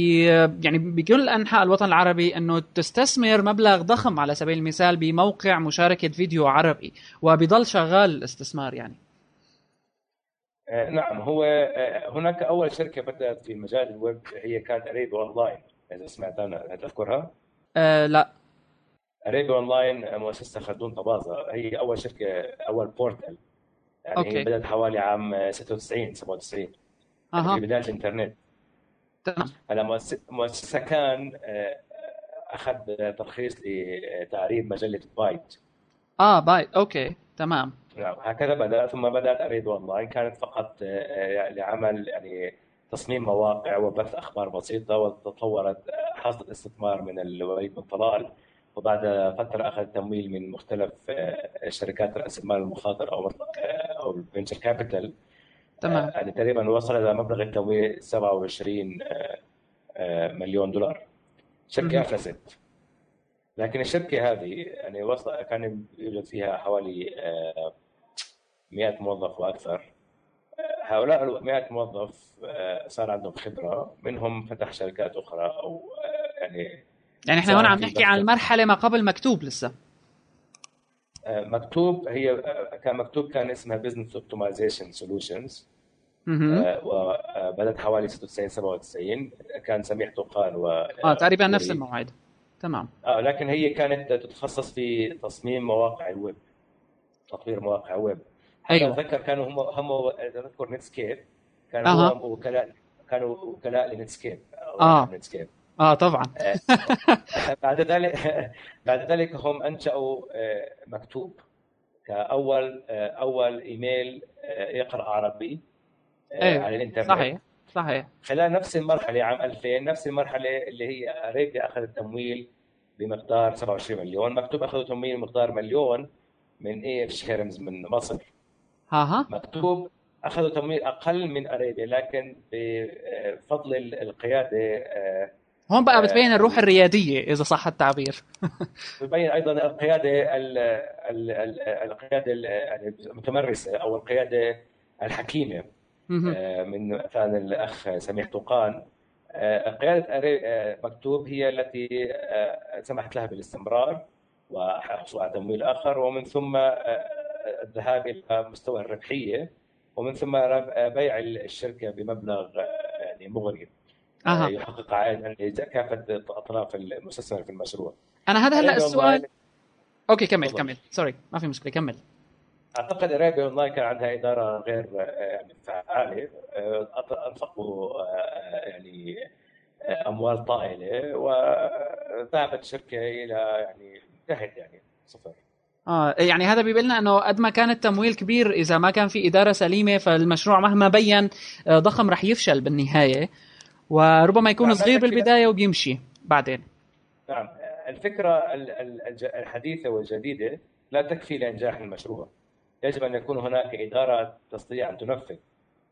يعني بكل أنحاء الوطن العربي إنه تستثمر مبلغ ضخم على سبيل المثال بموقع مشاركة فيديو عربي وبيضل شغال الاستثمار يعني. آه، نعم هو آه، هناك أول شركة بدأت في مجال الويب هي كانت Arabia Online إذا سمعت عنها تذكرها؟ آه لا. اريبي أونلاين آه، مؤسسة خلدون طبازة. هي أول شركة أول portal. يعني okay. هي بدأت حوالي عام آه، 96 97 يعني أها. في بداية الإنترنت. تمام. هلا مؤسسة كان آه، أخذ ترخيص لتعريب مجلة بايت. آه Byte okay. تمام. نعم. هكذا بدأ ثم بدأت Arabia Online. كانت فقط آه، لعمل يعني تصميم مواقع وبث أخبار بسيطة وتطورت آه، حصلت استثمار من الوليد بن طلال وبعد فترة أخذ تمويل من مختلف آه، شركات رأس المال المخاطر أو آه، أو ال venture capital تمام. يعني تقريبا وصل إلى مبلغ التمويل 27 آه، آه، مليون دولار. شركة مهم. أفلست. لكن الشركة هذه يعني وصل كان يوجد فيها حوالي آه، 100 موظف وأكثر. آه، هؤلاء ال 100 موظف آه، صار عندهم خبرة. منهم فتح شركات أخرى أو آه، يعني يعني إحنا هون عم نحكي عن. المرحله ما قبل مكتوب لسه آه، مكتوب هي آه، كان مكتوب كان اسمها Business Optimization Solutions مهم. وبدأت حوالي 96 97 كان سميح طوقان و آه تقريبا نفس وليد. الموعد تمام آه لكن هي كانت تتخصص في تصميم مواقع الويب تطوير مواقع ويب أيوة. أتذكر كانوا هم هم إذا تذكر Netscape كان أها. هو وكلاء كانوا وكلاء ل Netscape آه. Netscape آه طبعا. بعد ذلك بعد ذلك هم أنشأوا آه، مكتوب كأول آه، أول إيميل آه، يقرأ عربي آه، أيوة. على الإنترنت. صحيح صحيح. خلال نفس المرحلة عام 2000 نفس المرحلة اللي هي Arabia أخذت تمويل بمقدار 27 مليون. مكتوب أخذوا تمويل بمقدار مليون من EFG Hermes من مصر. ها ها مكتوب أخذوا تمويل أقل من Arabia لكن بفضل القيادة آه، هون بقى بتبين آه، الروح الريادية إذا صح التعبير. بيبين أيضا القيادة ال- ال- ال- القيادة ال- يعني المتمرسة أو القيادة الحكيمة. مهم. آه، من مثلا الأخ سميح طوقان آه، قيادة مكتوب هي التي سمحت لها بالاستمرار وحصول على تمويل آخر ومن ثم الذهاب إلى مستوى الربحية ومن ثم بيع الشركة بمبلغ يعني مغري. أها يحقق عائد لكافه أطراف المستثمر في المشروع. أنا هذا هلا السؤال. okay كمل تفضل. كمل. sorry ما في مشكلة كمل. أعتقد Arabia Online كان عندها إدارة غير آه، يعني فعالة. آه، أنفقوا آه، يعني آه، أموال طائلة وذهبت الشركة إلى يعني انتهت يعني صفر. آه يعني هذا بيقول لنا إنه قد ما كان التمويل كبير إذا ما كان في إدارة سليمة فالمشروع مهما بين آه، ضخم رح يفشل بالنهاية. وربما يكون صغير. بالبداية وبيمشي بعدين. نعم الفكرة الحديثة والجديدة لا تكفي لإنجاح المشروع. يجب أن يكون هناك إدارة تستطيع أن تنفذ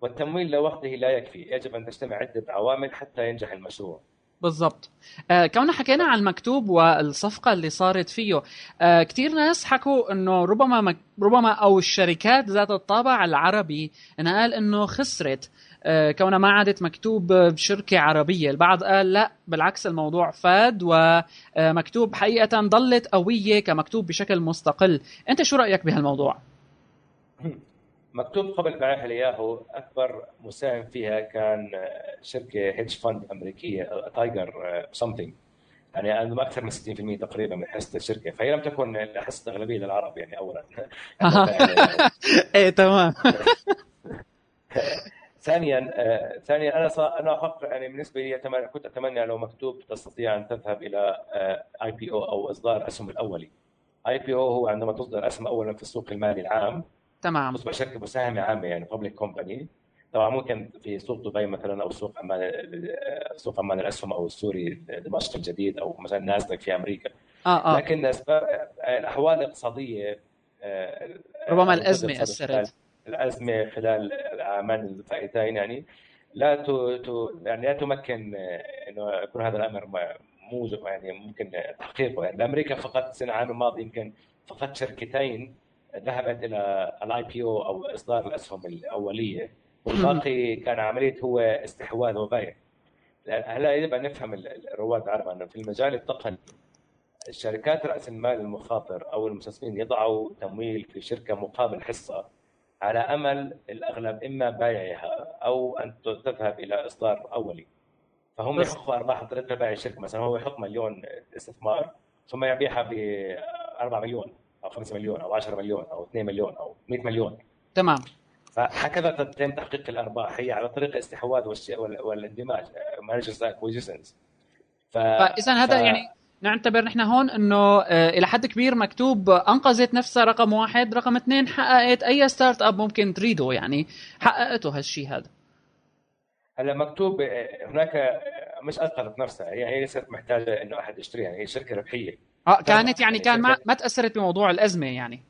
والتمويل لوحده لا يكفي. يجب أن تجتمع عدة عوامل حتى ينجح المشروع. بالضبط. آه كوننا حكينا عن المكتوب والصفقة اللي صارت فيه آه كثير ناس حكوا إنه ربما مك ربما أو الشركات ذات الطابع العربي انها قال إنه خسرت. كونها ما عادت مكتوب بشركة عربية. البعض قال لا بالعكس الموضوع فاد ومكتوب حقيقة ضلت قوية كمكتوب بشكل مستقل. أنت شو رأيك بهالموضوع؟ مكتوب قبل بيعها لياهو أكبر مساهم فيها كان شركة hedge fund أمريكية Tiger something يعني عندهم أكثر من 60% تقريبا من حصة الشركة. فهي لم تكن حصه اغلبيه للعرب يعني اولا. إيه تمام. ثانيا آه، ثانيا أنا. أنا أحق يعني بالنسبة لي أتمنى... كنت أتمنى لو مكتوب تستطيع أن تذهب إلى IPO أو إصدار اسهم الأولي. IPO هو عندما تصدر اسهم اولا في السوق المالي العام تمام. تصبح شركة مساهمة عامة يعني public company طبعا ممكن في سوق دبي مثلا أو سوق عمان سوق عمان الأسهم أو السوري دمشق الجديد أو مثلا ناسداك في أمريكا. آه آه. لكن أسباب الأحوال الاقتصادية آه، ربما آه، خلال- أثرت. الأزمة خلال العامان الفائتين يعني لا ت... ت... يعني لا تمكن إنه يكون هذا الأمر موجب يعني ممكن تحقيقه. يعني بامريكا فقط السنة العام الماضي يمكن فقط شركتين ذهبت إلى ال IPO أو إصدار الأسهم الأولية. والباقي كان عملية هو استحواذ وبيع هلا يجب أن نفهم ال- الرواد العرب إنه في المجال التقني الشركات رأس المال المخاطر أو المستثمرين يضعوا تمويل في شركة مقابل حصة على أمل الأغلب إما بيعها أو أن تذهب إلى إصدار أولي. فهم يحققوا ارباح عن طريق بيع الشركة. مثلا هو يحط مليون استثمار ثم يبيعها ب 4 مليون أو 5 مليون أو 10 مليون أو 2 مليون أو 100 مليون. تمام. فهكذا تتم تحقيق الأرباح. هي على طريق الاستحواذ والاندماج. mergers acquisitions فاذا هذا يعني نعتبر نحن هون إنه آه، إلى حد كبير مكتوب أنقذت نفسها رقم واحد رقم اثنين حققت أي startup ممكن تريده يعني حققته هالشيء هذا. هلا مكتوب آه، هناك آه، مش أنقذت نفسها هي هي ليست محتاجة إنه أحد يشتريها هي شركة ربحيه آه كانت يعني يعني كان ما ما تأثرت بموضوع الأزمة يعني.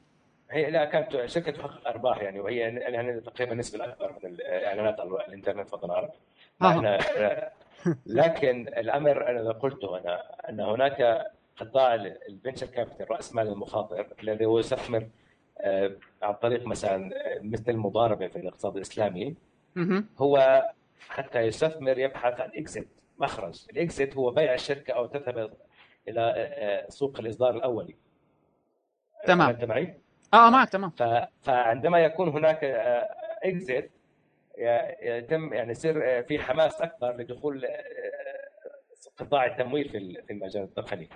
هي لا كانت شركة تحقق أرباح يعني وهي يعني تقريبا النسبة الاكبر من الاعلانات على الإنترنت فضل العرب. إحنا لكن الأمر أنا قلته أنا أن هناك قطاع ال venture capital رأس مال المخاطر الذي هو يستثمر آه، عن طريق مثلا آه، مثل المضاربه في الاقتصاد الإسلامي. هو حتى يستثمر يبحث عن اكزيت مخرج الاكزيت هو بيع الشركة أو تذهب إلى آه، سوق الإصدار الأولي تمام. أنت معي؟ آه معك تمام فعندما يكون هناك اكزيت يتم يعني يصير آه، في حماس أكبر لدخول آه، قطاع التمويل في ال- في المجال التقني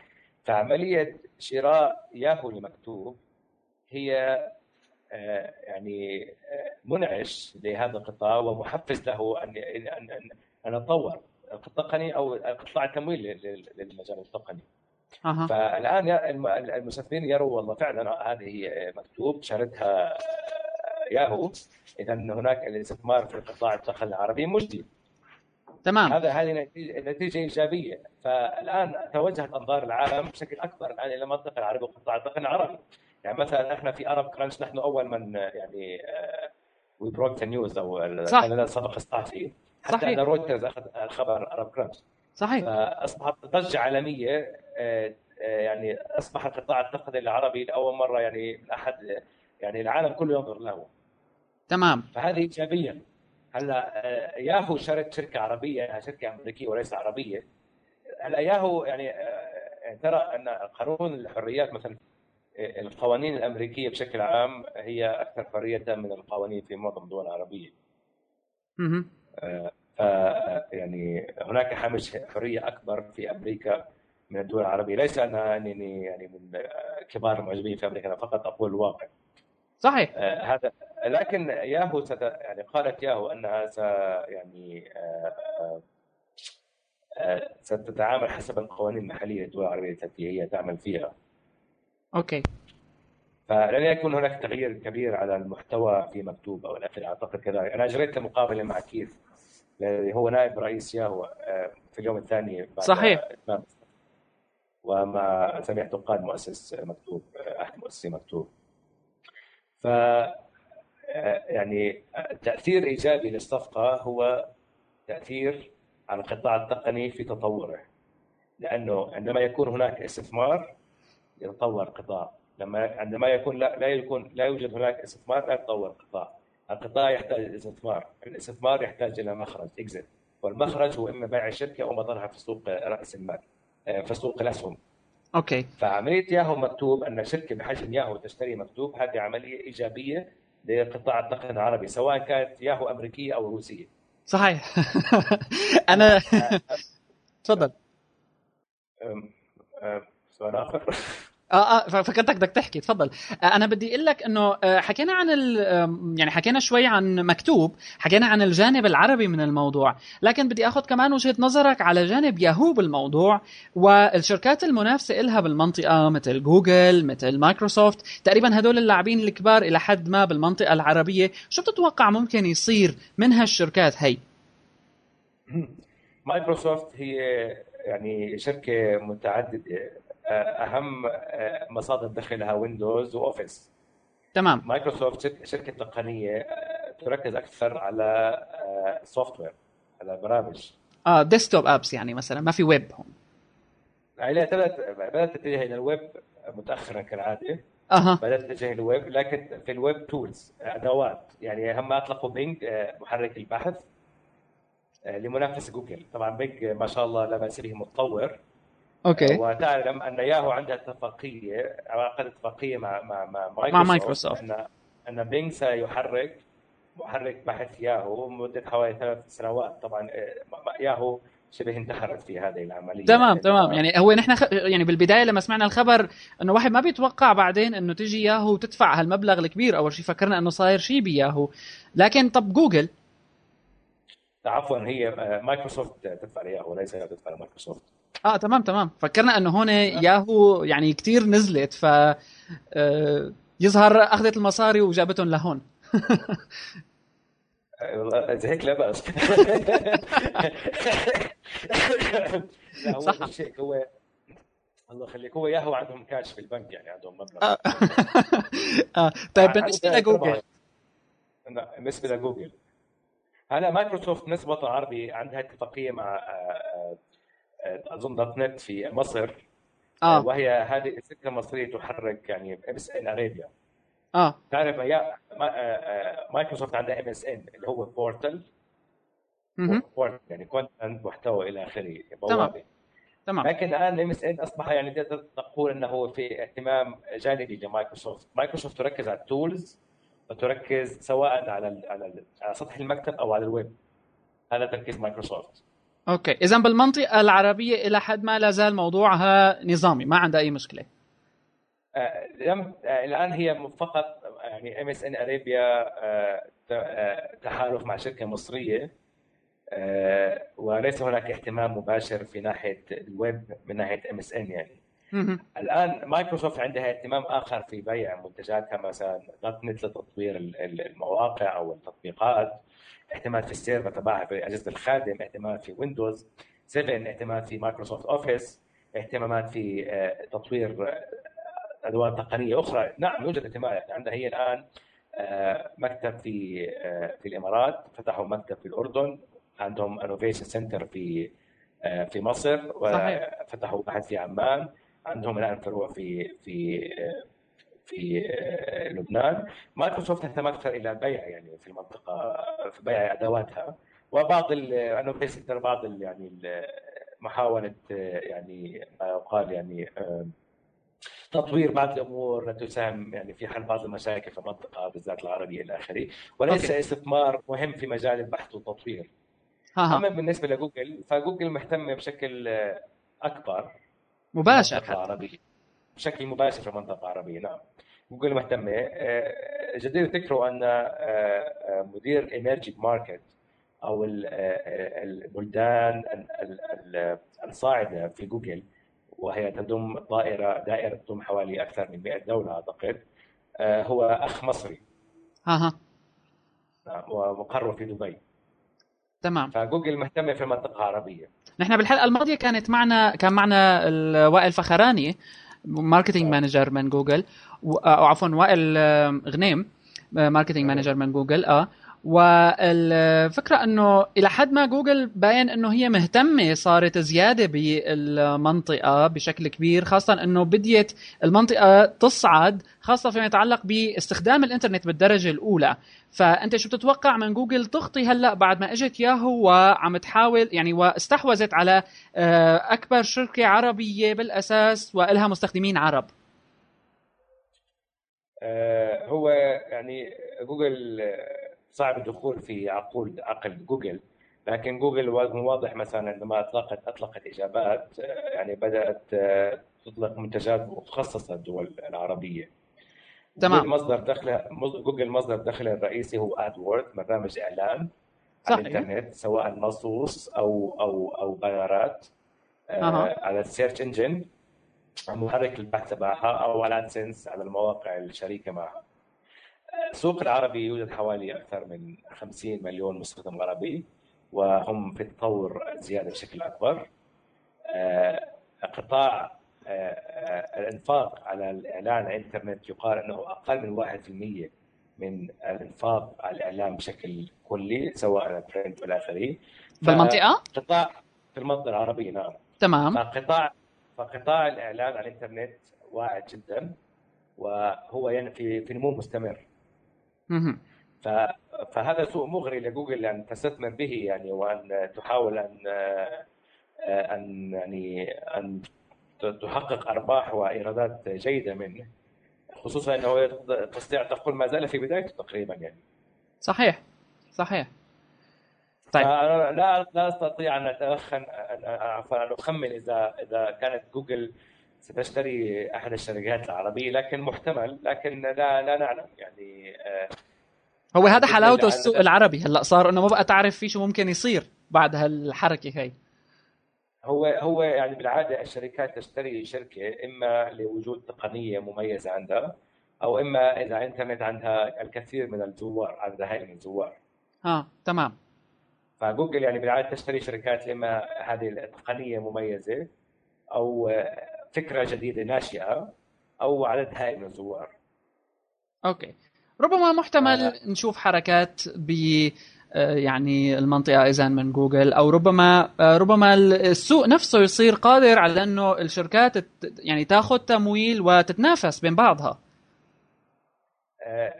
فعملية شراء ياهو لمكتوب هي آه، يعني منعش لهذا القطاع ومحفز له أن إن أن أن يتطور التقني أو قطاع التمويل لل- للمجال التقني. أها. فالآن المستثمرين يروا والله فعلا هذه مكتوب شارتها ياهو إذا هناك الاستثمار في القطاع التقني العربي مجدي تمام. هذا هذه نتيجه إيجابية. فالآن توجهت أنظار العالم بشكل أكبر الآن إلى المنطقة العربية والقطاع التقني العربي. يعني مثلا إحنا في ارب كرانش نحن أول من يعني we broke the news أو صح. كان لنا سبق الصحفي حتى صحيح. أن رويترز أخذ الخبر ارب كرانش صحيح. فأصبحت ضجة عالمية آه، آه، يعني أصبح القطاع التقني العربي لأول مرة يعني من أحد يعني العالم كله ينظر له. تمام. فهذه إيجابية. هلا آه، ياهو شرت شركة عربية انها شركة أمريكية وليس عربية. هلا ياهو يعني آه، يعني ترى أن قانون الحريات مثلا آه، القوانين الأمريكية بشكل عام هي أكثر حرية من القوانين في معظم الدول العربية. مهم. ف يعني هناك هامش حرية أكبر في أمريكا من الدول العربية. ليس أنا أنني يعني من كبار المعجبين في أمريكا أنا فقط أقول الواقع صحيح. آه، هذا لكن ياهو ست يعني قالت ياهو انها س يعني آه، آه، ستتعامل حسب القوانين المحلية للدول العربية التي هي تعمل فيها. أوكي. فلن يكون هناك تغيير كبير على المحتوى في مكتوب أو الآخر أعتقد كذلك أنا أجريت مقابلة مع كيث الذي هو نائب رئيس ياهو في اليوم الثاني بعد صحيح. ومع سميح دقان مؤسس مكتوب أحد مؤسسي مكتوب. ف آه، يعني تأثير إيجابي للصفقة هو تأثير على القطاع التقني في تطوره. لأنه عندما يكون هناك استثمار يتطور القطاع. لما عندما يكون لا, لا يكون لا يوجد هناك استثمار لا يتطور القطاع. القطاع يحتاج استثمار. الاستثمار يحتاج إلى مخرج اكزit والمخرج هو إما بيع الشركة أو مضارها في سوق رأس المال آه، في سوق الأسهم. أوكي. فعملية ياهو مكتوب أن شركة بحجم ياهو تشتري مكتوب هذه عملية إيجابية لقطاع التقنيه العربي سواء كانت ياهو أمريكية أو روسية. صحيح. أنا تفضل. سؤال آخر. آه آه ففكرتك بدك تحكي تفضل. آه أنا بدي أقول لك إنه آه حكينا عن يعني حكينا شوي عن مكتوب حكينا عن الجانب العربي من الموضوع. لكن بدي آخذ كمان وجهة نظرك على جانب ياهو بالموضوع والشركات المنافسة إلها بالمنطقة مثل جوجل مثل مايكروسوفت تقريبا هدول اللاعبين الكبار إلى حد ما بالمنطقة العربية. شو بتتوقع ممكن يصير من هالشركات هي؟ مايكروسوفت هي يعني شركة متعددة. أهم آه، مصادر دخلها ويندوز واوفيس تمام. مايكروسوفت شركة تقنية آه، تركز أكثر على software على برامج. آه desktop apps يعني مثلا ما في ويب هون يعني بدات بدأت تتجه إلى الويب متاخرا كالعادة. أها. بدأت تتجه للويب لكن في ال web tools أدوات. يعني هم أطلقوا بينج آه، محرك البحث آه، لمنافسه جوجل. طبعا بينج ما شاء الله لا بأس به متطور. okay. وتعلم أن ياهو عندها اتفاقية عقد اتفاقية مع مع مع مايكروسوفت, مع مايكروسوفت. ان أن بينج سيحرك محرك بحث ياهو مدة حوالي ثلاث سنوات. طبعا آه، ياهو شبه انتحرت في هذه العملية. تمام تمام. يعني هو نحن خ... يعني بالبداية لما سمعنا الخبر إنه واحد ما بيتوقع بعدين إنه تجي ياهو وتدفع هالمبلغ الكبير. أول شيء فكرنا إنه صاير شيء بياهو. لكن طب جوجل؟ عفوا هي آه، مايكروسوفت تدفع لياهو وليس هي تدفع لمايكروسوفت. آه تمام تمام. فكرنا إنه هون ياهو يعني كتير نزلت ف آه، يظهر أخذت المصاري وجابتهم لهون. والله إذا هيك لا بأس. لا هو صح. هو الله يخليك هو ياهو عندهم كاش في البنك يعني عندهم مبلغ. آه. آه. طيب بالنسبة لجوجل. بالنسبة لجوجل. هلا مايكروسوفت الوطن العربي عندها اتفاقية مع آه، آه، أظن دوت نت في مصر آه وهي هذه الشركة المصريه تحرك يعني إم إس إن أرابيا آه تعرف آه، آه، مايكروسوفت عندها إم إس إن اللي هو portal مهم. portal يعني content محتوى إلى آخره تمام. بوابة تمام لكن الآن الام إس إن أصبح يعني تقدر تقول إنه هو في اهتمام جانبي لمايكروسوفت، مايكروسوفت تركز على ال tools وتركز سواء على على, على سطح المكتب أو على الويب. هذا تركيز مايكروسوفت. okay. اذا بالمنطقة العربية إلى حد ما لا زال موضوعها نظامي ما عندها أي مشكلة. آه، لم آه، الآن هي فقط يعني ام اس ان آه، تحالف مع شركة مصرية آه، وليس هناك اهتمام مباشر في ناحية الويب من ناحية ام اس ان يعني. الآن مايكروسوفت عندها اهتمام آخر في بيع منتجاتها مثلا دوت نت لتطوير ال- ال- المواقع أو التطبيقات. اهتمام في ال server تبعها في أجهزة الخادم اهتمام في ويندوز 7 اهتمام في مايكروسوفت اوفيس اهتمامات في آه، تطوير آه، أدوات تقنية أخرى. نعم يوجد اهتمامات عندها هي الآن آه، مكتب في في الإمارات. فتحوا مكتب في الأردن. عندهم innovation center في في مصر. وفتحوا واحد في عمان. عندهم الآن فروع في في في لبنان. مايكروسوفت تهتم أكثر إلى البيع يعني في المنطقة في بيع أدواتها. وبعض في center بعض ال- يعني ال- محاولة يعني ما يقال يعني آه، تطوير بعض الأمور تساهم يعني في حل بعض المشاكل في المنطقة بالذات العربية إلى آخره. وليس okay. استثمار مهم في مجال البحث والتطوير. ها أما ها بالنسبة لجوجل فجوجل مهتمة بشكل آه، أكبر. مباشر. حتى العربية. بشكل مباشر في المنطقة العربية. نعم. جوجل مهتمة آه، جدير ذكره أن آه، مدير emerging market أو البلدان الصاعدة في جوجل وهي تضم دائره دائرة تضم حوالي أكثر من 100 دولة أعتقد هو أخ مصري. أها. نعم ومقره في دبي. تمام. فجوجل مهتمه في المنطقة العربية. نحن بالحلقة الماضية كانت معنا كان معنا وائل فخراني marketing manager من جوجل أو عفوا وائل غنيم marketing manager من جوجل آه. والفكرة إنه إلى حد ما جوجل باين إنه هي مهتمة صارت زيادة بالمنطقة بشكل كبير خاصة إنه بديت المنطقة تصعد خاصة فيما يتعلق باستخدام الإنترنت بالدرجة الأولى. فأنت شو بتتوقع من جوجل تخطي هلأ بعد ما إجت ياهو وعم تحاول يعني واستحوذت على آه، أكبر شركة عربية بالأساس وإلها مستخدمين عرب؟ آه، هو يعني جوجل صعب الدخول في عقول عقل جوجل لكن جوجل واضح مثلا عندما اطلقت أطلقت إجابات يعني بدأت تطلق منتجات مخصصة للدول العربية تمام مصدر دخل جوجل مصدر دخل الرئيسي هو AdWords برنامج إعلان صحيح. على الإنترنت سواء نصوص أو أو أو بيانات أه. على ال search engine محرك البحث تبعها أو على AdSense على المواقع الشريكة معها السوق العربي يوجد حوالي أكثر من 50 مليون مستخدم عربي وهم في تطور زيادة بشكل أكبر. آه، قطاع آه، آه، الإنفاق على الإعلان على الإنترنت يقال أنه أقل من 1% من الإنفاق على الاعلام بشكل كلي سواء برنت ولا اخره بالمنطقة؟ قطاع في المنطقة العربية نعم. تمام. فقطاع فقطاع الإعلان على الإنترنت واعد جدا وهو يعني في في نمو مستمر. ف فهذا سوق مغري لجوجل أن تستثمر به يعني وأن تحاول أن أن يعني أن تحقق أرباح وإيرادات جيدة منه خصوصا أنه تستطيع تقول ما زال في بدايته تقريبا يعني. صحيح. صحيح. طيب. لا لا أستطيع أن اتوخن عفوا أن أخمن إذا إذا كانت جوجل ستشتري أحد الشركات العربية لكن محتمل لكن لا لا نعلم. يعني آه هو هذا حلاوته السوق العربي هلأ صار إنه ما بقى تعرف في شو ممكن يصير بعد هالحركة هي هو هو يعني بالعادة الشركات تشتري شركة إما لوجود تقنية مميزة عندها أو إما إذا إنترنت عندها الكثير من الزوار عندها هاي من الزوار آه تمام. فجوجل يعني بالعادة تشتري شركات إما هذه التقنية مميزة أو فكرة جديدة ناشئة أو عدد هائل من الزوار. okay. ربما محتمل آه. نشوف حركات ب آه، يعني المنطقة إذا من جوجل أو ربما آه، ربما السوق نفسه يصير قادر على إنه الشركات يعني تاخذ تمويل وتتنافس بين بعضها. آه،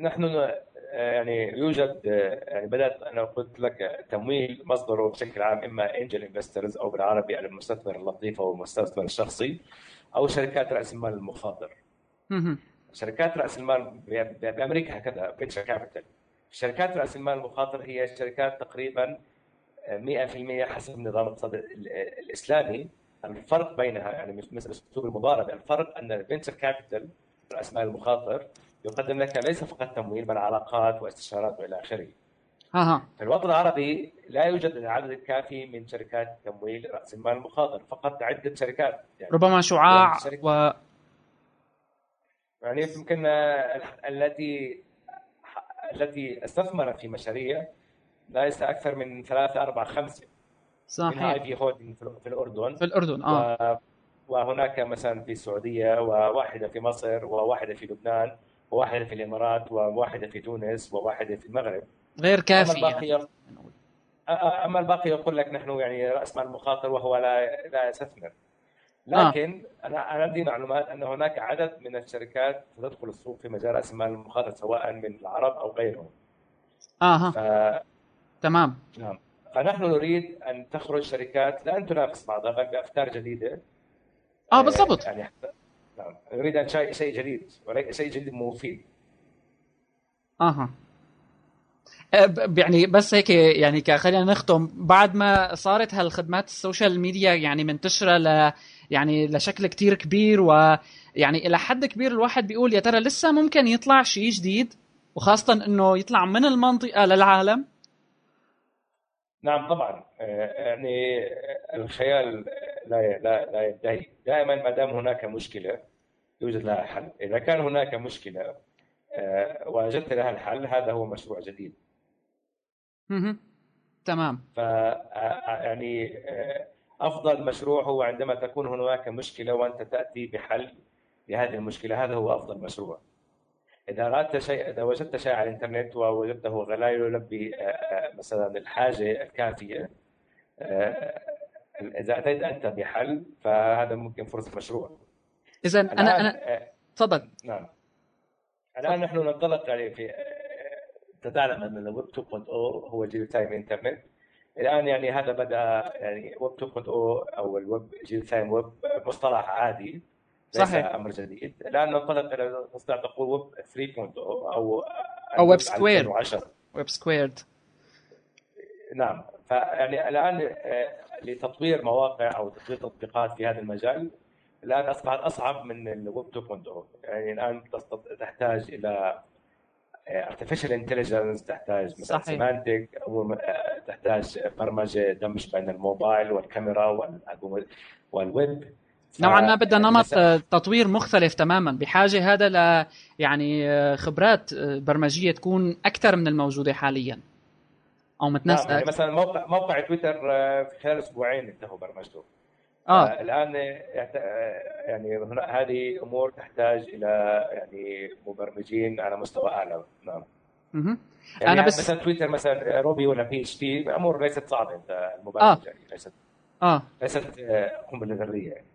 نحن يعني يوجد يعني بدأت أنا قلت لك تمويل مصدره بشكل عام إما angel investors أو بالعربي المستثمر اللطيف أو المستثمر الشخصي أو شركات رأس المال المخاطر. شركات رأس المال بأمريكا هكذا venture capital شركات رأس المال المخاطر هي شركات تقريبا 100% حسب نظام الاقتصاد الإسلامي. الفرق بينها يعني مثل اسلوب المضاربه الفرق أن ال venture capital رأس المال المخاطر يقدم لك ليس فقط تمويل بل علاقات واستشارات وإلى آخره. أها في الوطن العربي لا يوجد العدد الكافي من شركات تمويل رأس المال المخاطر فقط عدة شركات. يعني ربما شعاع و يعني يمكن التي التي استثمرت في مشاريع ليس أكثر من ثلاثة أربعة خمسة. صحيح. في في الأردن. في الأردن آه. وهناك مثلا في السعودية وواحدة في مصر وواحدة في لبنان. وواحده في الإمارات وواحده في تونس وواحده في المغرب غير كافي اما الباقي يعني. أما الباقي يقول لك نحن يعني رأس مال مخاطر وهو لا لا يستثمر آه. لكن آه. أنا عندي معلومات أن هناك عدد من الشركات ستدخل السوق في مجال رأس المال المخاطر سواء من العرب أو غيرهم. أها ف... تمام نعم فنحن نريد أن تخرج شركات لا ان تنافس بعضها بأفكار جديدة. آه بالضبط يعني نعم. نريد أن شيء جديد. شيء جديد مفيد. أها. يعني بس هيك يعني خلينا نختم. بعد ما صارت هالخدمات ال social media يعني منتشرة ل يعني لشكل كتير كبير ويعني إلى حد كبير الواحد بيقول يا ترى لسه ممكن يطلع شيء جديد؟ وخاصة إنه يطلع من المنطقة للعالم. نعم طبعا. آه، يعني الخيال لا لا لا ينتهي. دائما ما دام هناك مشكلة يوجد لها حل. إذا كان هناك مشكلة آه، وجدت لها الحل هذا هو مشروع جديد. مهم. تمام. ف آه، يعني آه، أفضل مشروع هو عندما تكون هناك مشكلة وأنت تأتي بحل لهذه المشكلة. هذا هو أفضل مشروع. إذا اردت شيء إذا وجدت شيء على الإنترنت ووجدته لا يلبي آه، آه، مثلا الحاجة الكافية آه، إذا أتيت أنت بحل فهذا ممكن فرصة مشروع. اذا أنا أنا تفضل. نعم. الآن نحن ننطلق يعني في انت تعلم أن الويب 2.0 هو real-time إنترنت. الآن يعني هذا بدأ يعني ويب 2.0 أو الويب real-time web مصطلح عادي. صحيح. أمر جديد الآن ننطلق إلى تستطيع تقول ويب 3.0 أو أو web square. 2010 web squared نعم فيعني الآن آه، لتطوير مواقع أو تطوير تطبيقات في هذا المجال الآن أصبحت أصعب من الويب 2.0 يعني الآن تحتاج إلى artificial intelligence تحتاج مثلا. semantic أو تحتاج برمجة دمج بين الموبايل والكاميرا وال- والويب نوعا ما بدها نمط لسه- آه، تطوير مختلف تماما بحاجة هذا ل يعني آه، خبرات آه، برمجية تكون أكثر من الموجودة حاليا أو نعم متناسقه يعني أكثر. مثلا موقع موقع تويتر في خلال أسبوعين انتهوا برمجته آه الآن يعني هذه أمور تحتاج إلى يعني مبرمجين على مستوى أعلى نعم مهم. يعني أنا بس- مثلا تويتر مثلا Ruby ولا PHP أمور ليست صعبة أنت المبرمج آه. يعني ليست آه ليست قنبلة ذرية يعني نعم.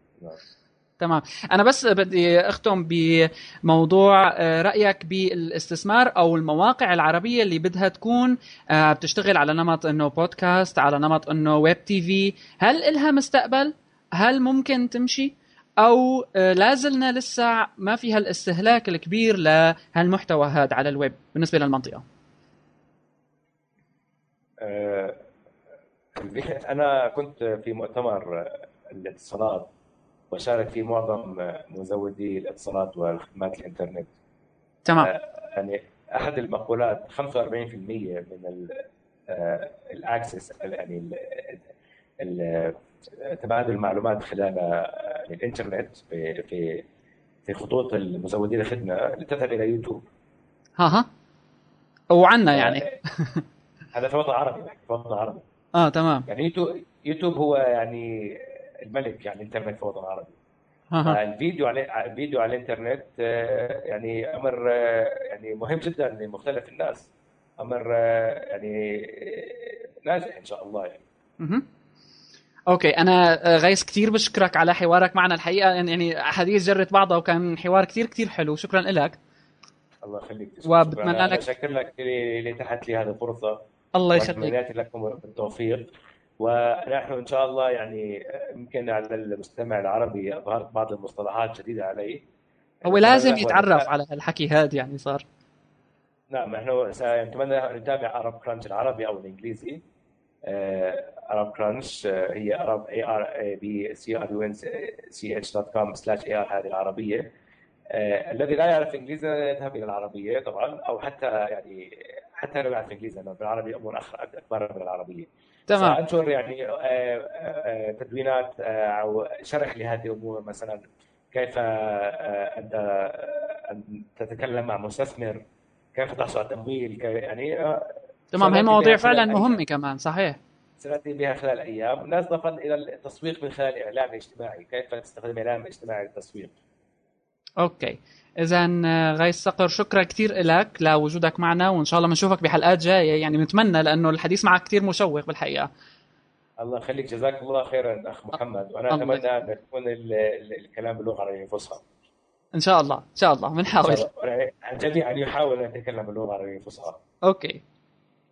تمام. أنا بس بدي أختم بموضوع آه، رأيك بالاستثمار أو المواقع العربية اللي بدها تكون آه، بتشتغل على نمط إنه بودكاست على نمط إنه web TV. هل إلها مستقبل؟ هل ممكن تمشي؟ أو آه، لازلنا لسه ما فيها الاستهلاك الكبير لهالمحتوى هذا على الويب بالنسبة للمنطقة؟ أنا كنت في مؤتمر الاتصالات وشارك فيه معظم آه، مزودي الاتصالات وخدمات الإنترنت. تمام. يعني أحد المقولات 45% من الأكسس يعني تبادل المعلومات خلال آه، الإنترنت في في في خطوط المزودين الخدمه تذهب إلى يوتيوب. ها ها. وعنا يعني. هذا في الوطن العربي في الوطن العربي آه تمام. يعني يوتيوب يوتيوب هو يعني الملك يعني الإنترنت في الوطن العربي الفيديو على الفيديو على الإنترنت آه، يعني أمر آه، يعني مهم جدا لمختلف الناس. أمر آه، يعني ناجح إن شاء الله يعني. okay أنا غيث كثير بشكرك على حوارك معنا الحقيقة. يعني حديث جرت بعضها وكان حوار كثير كثير حلو. شكرا لك. الله يخليك. وبتمنى شكراً. لك- شكر لك اللي لي هذه الفرصة. الله يخليك. لكم بالتوفيق. ونحن إن شاء الله يعني يمكن على المستمع العربي اظهرت بعض المصطلحات جديدة علي. هو لازم يتعرف على هالحكي هذا يعني صار. نعم نحن نتمنى نتابع ArabCrunch العربي أو الإنجليزي. ArabCrunch هي عرب A R A B C R U N C H dot com slash A R هذه العربية. آه، الذي لا يعرف إنجليزي يذهب إلى العربية طبعا أو حتى يعني حتى لو يعرف إنجليزي بالعربي أمور أخ- أكبر من العربية. تمام. سأنشر يعني آه، آه، تدوينات آه، أو شرح لهذه الأمور. مثلا كيف انت أن تتكلم مع مستثمر كيف تحصل على تمويل يعني تمام. هي سنأتي مواضيع فعلا أيام. مهمة كمان صحيح. سنأتي بها خلال أيام. ناصفا إلى التسويق من خلال الاعلام الاجتماعي كيف تستخدم الاعلام الاجتماعي للتسويق؟ أوكي. اذا آه، غيث صقر شكرا كثير لك لوجودك معنا وإن شاء الله بنشوفك بحلقات جاية. يعني بنتمنى لأنه الحديث معك كثير مشوق بالحقيقة. الله يخليك. جزاك الله خيرا أخ محمد. وأنا أتمنى أن يكون ال- ال- الكلام باللغة العربيه الفصحى إن شاء الله إن شاء الله. بنحاول. يعني الجميع ان يحاول أن يتكلم باللغة العربيه الفصحى Okay.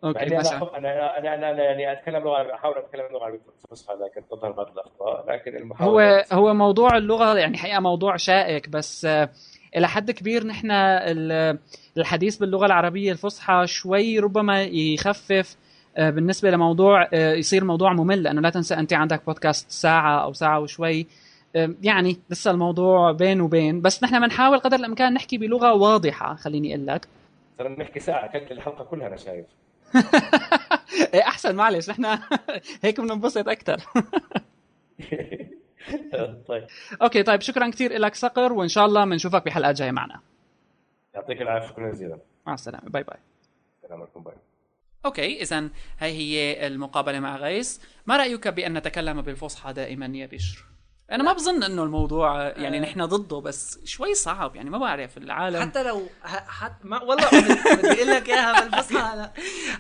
Okay ما أنا أنا أنا أنا يعني أتكلم لغة أحاول أتكلم العربيه الفصحى لكن تظهر بعض الأخطاء. لكن المحاوله هو هو موضوع اللغة يعني حقيقة موضوع شائك بس آه، إلى حد كبير نحن ال- الحديث باللغة العربية الفصحى شوي ربما يخفف آه، بالنسبة لموضوع آه، يصير موضوع ممل. لأنه لا تنسى أنت عندك بودكاست ساعة أو ساعة وشوي. يعني لسه الموضوع بين وبين. بس نحن بنحاول قدر الإمكان نحكي بلغة واضحة خليني أقول لك. ترى نحكي ساعة كانت الحلقة كلها أنا شايف. إيه أحسن معلش. نحن هيك بننبسط أكثر طيب. okay طيب شكرا كثير لك صقر وإن شاء الله بنشوفك بحلقات جاية معنا. يعطيك العافية شكرا جزيلا. مع السلامة bye bye. السلام عليكم bye. Okay اذا هي هي المقابلة مع غيث ما رأيك بأن نتكلم بالفصحى دائما يا بشر؟ أنا ما بظن إنه الموضوع يعني آه. نحن ضده بس شوي صعب يعني ما بعرف العالم حتى لو ه- حت ما والله بدي أقول لك إياها بالفصحى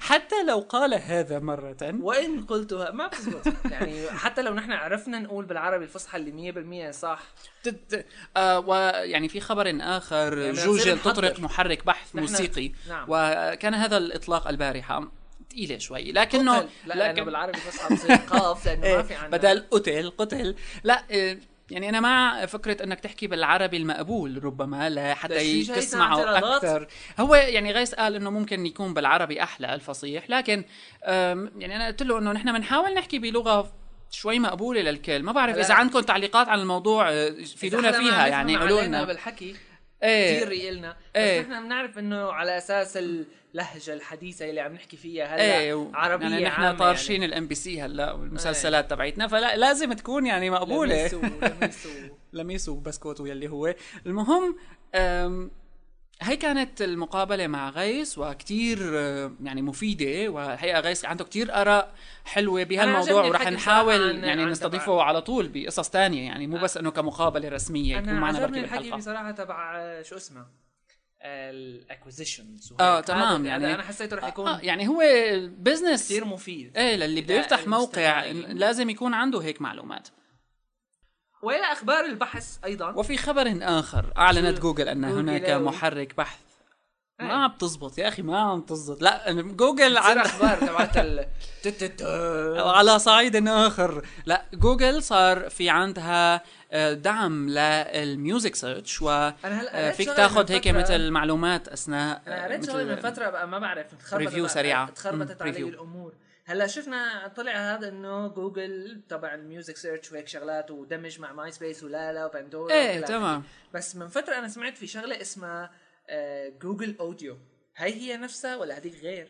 حتى لو قال هذا مرة وإن قلتها ما بتزبط يعني حتى لو نحن عرفنا نقول بالعربي الفصحى اللي 100% صح. آه ويعني في خبر آخر يعني جوجل. تطرق محرك بحث موسيقي نعم. وكان هذا الإطلاق البارحة ثقيلة شوي لكنه قتل. لا لأنه بالعربي الفصحى بتصير قاف لأنه ما في إيه عندنا. بدل قتل قتل. لا إيه، يعني أنا مع فكرة إنك تحكي بالعربي المقبول ربما لحتى بس تسمعه؟ أكثر. هو يعني غيث قال إنه ممكن يكون بالعربي أحلى الفصيح لكن يعني أنا قلت له إنه نحن بنحاول نحكي بلغة شوي مقبولة للكل. ما بعرف إذا عندكم تعليقات عن الموضوع فيدونا فيها عم يعني قولوا لنا. بالحكي إيه. كثير يقلنا. بس إيه. نحن بنعرف إنه على أساس اللهجة الحديثة اللي عم نحكي فيها هلأ إيه و- عربية يعني نحن عامة طارشين ال MBC هلأ والمسلسلات تبعتنا فلأ لازم تكون يعني مقبولة. لميسو لميسو. لميس وبسكوت يلي هو. المهم هي كانت المقابلة مع غيث وكتير يعني مفيدة والحقيقة غيث عنده كتير آراء حلوة بهالموضوع ورح الحكي نحاول بصراحة عن- يعني عن نستضيفه على طول بقصص تانية يعني مو بس إنه كمقابلة رسمية يكون معنا بركي الحكي بالحلقة. بصراحة تبع آه، شو اسمه؟ ال acquisitions آه تمام يعني أنا حسيته رح يكون آه يعني هو business كثير مفيد. إيه للي بده يفتح موقع المستمعين. لازم يكون عنده هيك معلومات. وإلى أخبار البحث أيضا. وفي خبر آخر أعلنت جوجل ان هناك محرك بحث. إيه. ما عم تزبط يا أخي ما عم تزبط. لا جوجل عن أخبار تبعت ال على صعيد آخر. لا جوجل صار في عندها آه، دعم لل music search وفيك شغلة تاخذ هيك مثل معلومات أثناء أنا آه، قريت مثل- شغله من فترة بقى ما بعرف تخربطت review سريعة. تخربطت مم، علي. الأمور. هلا شفنا طلع هذا إنه جوجل تبع ال music search وهيك شغلات ودمج مع MySpace ولا لا و Pandora إيه تمام بس من فترة أنا سمعت في شغلة اسمها آه، جوجل audio هي هي نفسها ولا هذيك غير؟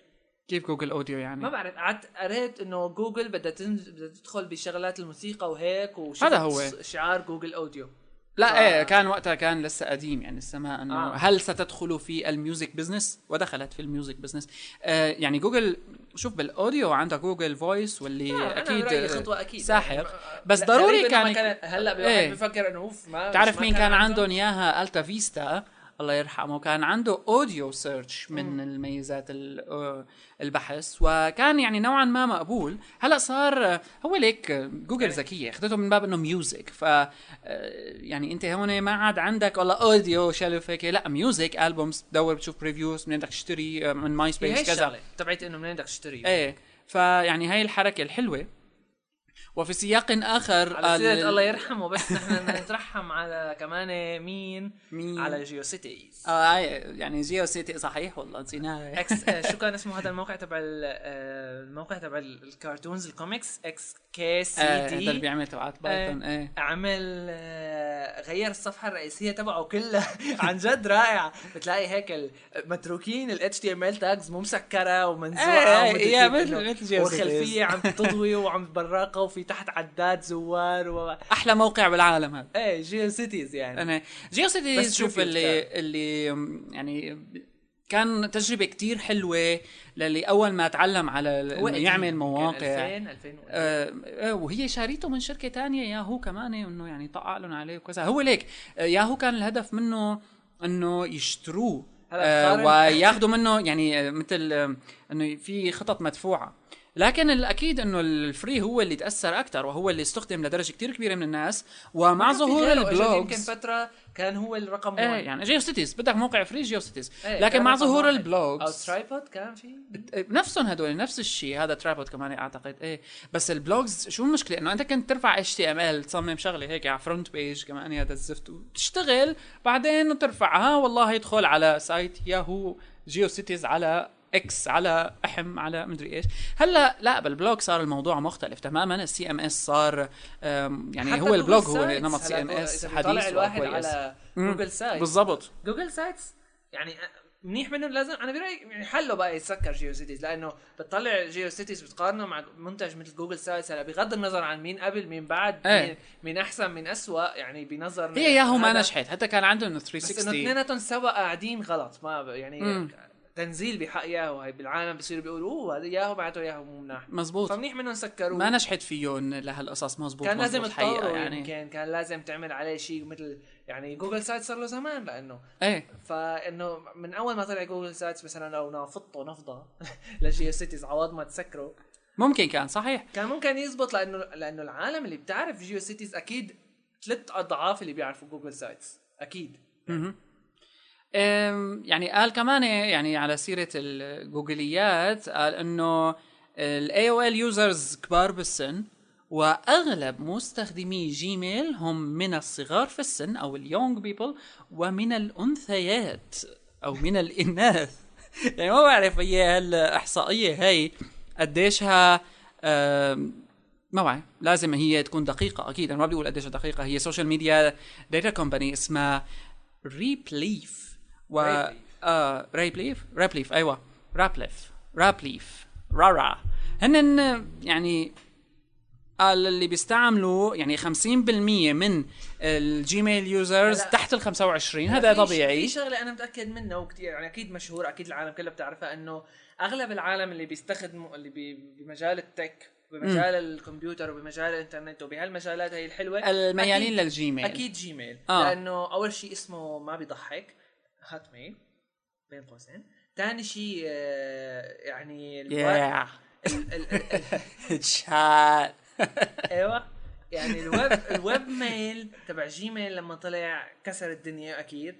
كيف جوجل audio يعني؟ ما بعرف قعدت قريت إنه جوجل بدها تنز... بدها تدخل بشغلات الموسيقى وهيك هذا هو. شعار جوجل audio. لا ف- إيه كان وقتها كان لسه قديم يعني السماء إنه آه. هل ستدخل في ال music business؟ ودخلت في ال music business. آه يعني جوجل شوف بال audio عندها جوجل Voice واللي آه، أكيد خطوة أكيد. ساحق يعني بس ضروري ما كان كانت هلا إيه. بفكر إنه أوف ما تعرف ما مين كان عندهم اياها AltaVista. الله يرحمه كان عنده audio search من الميزات ال- آه، البحث وكان يعني نوعا ما مقبول. هلأ صار هو ليك جوجل ذكية أخذته من باب إنه music ف آه، يعني أنت هون ما عاد عندك والله audio شلف هيك لأ music albums تدور بتشوف reviews من بدك تشتري آه، من MySpace كذا. تبعت إنه منين بدك تشتري. إيه فيعني هاي الحركة الحلوة. وفي سياق آخر على سيرة ال- الله يرحمه بس نحن بدنا نترحم على كمان مين؟ مين؟ على GeoCities آه يعني GeoCity صحيح والله نسيناها. إكس آه، شو كان اسمه هذا الموقع تبع ال- آه، الموقع تبع ال- ال cartoons ال comics XKC آه، هذا اللي D بيعمل تبعات Python إيه. عمل آه، غير الصفحة الرئيسية تبعه كلها عن جد رائعه بتلاقي هيك ال- متروكين ال HTML tags مو مسكره ومنزوعة إيه، ومدري يا كيف مثل- مثل جيو والخلفيه عم تضوي وعم براقه وفي تحت عداد زوار و... أحلى موقع بالعالم هذا. إيه GeoCities يعني. أنا GeoCity بس شوف اللي اللي م، يعني كان تجربة كتير حلوة للي أول ما تعلم على إنه. يعمل كان مواقع. 2000 2000 آه آه، وهي شاريته من شركة تانية ياهو كمان إنه يعني طقع لهم عليه وكذا. هو ليك آه، ياهو كان الهدف منه إنه يشتروه. آه وياخذوا منه يعني آه، مثل إنه في خطط مدفوعة. لكن الأكيد إنه ال free هو اللي تأثر أكثر وهو اللي استخدم لدرجة كتير كبيرة من الناس. ومع ظهور إجا يمكن ال blogs فترة كان هو الرقم إيه 1 يعني جيو سيتيز بدك موقع free GeoCities إيه، لكن مع ظهور. ال blogs أو Tripod كان في. نفسهم هدول نفس الشيء. هذا Tripod كمان أعتقد. إيه بس ال blogs شو المشكلة؟ إنه أنت كنت ترفع HTML تصمم شغلة هيك على FrontPage كمان هذا الزفت وتشتغل بعدين ترفعها والله يدخل على site ياهو GeoCities على X على أحم على مدري إيش هلا لا بال blog صار الموضوع مختلف تماما ال CMS صار يعني هو ال blog هو. نمط CMS حديث الواحد على. جوجل Sites بالضبط جوجل Sites يعني منيح منه لازم أنا برأيي يعني حله بقى يتسكر GeoCities لأنه بتطلع GeoCities بتقارنه مع منتج مثل جوجل Sites هلا بغض النظر عن مين قبل مين بعد إيه. مين, مين أحسن مين اسوء يعني بنظر هي ياهو ما. نجحت حتى كان عندهم بس إنه 360 اثنيناتهم سوا قاعدين غلط ما يعني مم. تنزيل بحق ياهو هي بالعالم بصيروا بيقولوا أوه هذا ياهو بعته ياهو مو مناح. مزبوط. فمنيح منهم سكروه ما نجحت فيهم لهالقصص مزبوط كان لازم تطوروا يعني. يمكن كان لازم تعمل عليه شيء مثل يعني جوجل Site صار له زمان لأنه إيه. فإنه من أول ما طلع جوجل Sites مثلا لو نافضته نفضة ل GeoCities عوض ما تسكروا. ممكن كان صحيح. كان ممكن يزبط لأنه لأنه العالم اللي بتعرف GeoCities أكيد ثلاث أضعاف اللي بيعرفوا Google Sites أكيد. مهم. أم، يعني قال كمان يعني على سيرة الجوجليات قال إنه ال AOL users كبار بالسن وأغلب مستخدمي Gmail هم من الصغار في السن أو ال young people ومن الأنثيات أو من الإناث. يعني ما بعرف هي هالإحصائية هي قديشها ما بعرف لازم هي تكون دقيقة أكيد أنا ما بدي أقول قديش دقيقة هي social media data company اسمها Rapleaf و. آه Rapleaf Rapleaf أيوة. Rapleaf Rapleaf رارا هن يعني قال اللي بيستعملوا يعني 50% من ال Gmail users تحت ال 25 هذا طبيعي. في شغلة أنا متأكد منها وكثير يعني أكيد مشهور أكيد العالم كله بتعرفها إنه أغلب العالم اللي بيستخدموا اللي بي بمجال ال tech بمجال الكمبيوتر وبمجال الإنترنت وبهالمجالات هي الحلوة الميالين لل Gmail. أكيد Gmail. آه. لأنه أول شيء اسمه ما بيضحك. hot male بين قوسين. ثاني شيء آه، يعني الوا- ياه ال- ال- ال- شات أيوه. يعني ال web ال webmail تبع Gmail لما طلع كسر الدنيا أكيد.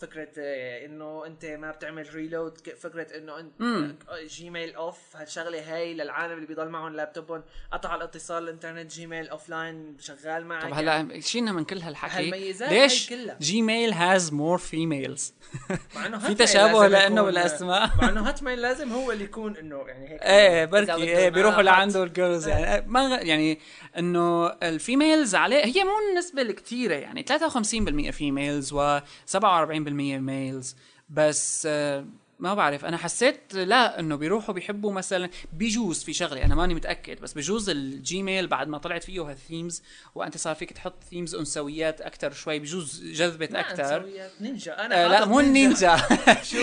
فكرة آه، إنه أنت ما بتعمل reload فكرة إنه أنت Gmail off هالشغلة هاي للعالم اللي بيضل معهم لابتوبهم. قطع الاتصال الإنترنت Gmail offline شغال معك. طب هلا شيلنا من كل هالحكي؟ ليش. Gmail has more females مع إنه في تشابه لأنه بالأسماء. مع إنه hot male لازم هو اللي يكون إنه يعني هيك. إيه بركي إيه بيروحوا لعنده. ال girls يعني ما غ- يعني إنه ال females عليه هي مو النسبة الكتيرة يعني 53% females و47% males بس آه، ما بعرف. أنا حسيت لا إنه بيروحوا بيحبوا مثلا بيجوز في شغلة أنا ماني متأكد بس بجوز ال Gmail بعد ما طلعت فيه هال themes وأنت صار فيك تحط themes أنثويات أكثر شوي بجوز جذبت أكثر نينجا. أنا آه لا مو النينجا؟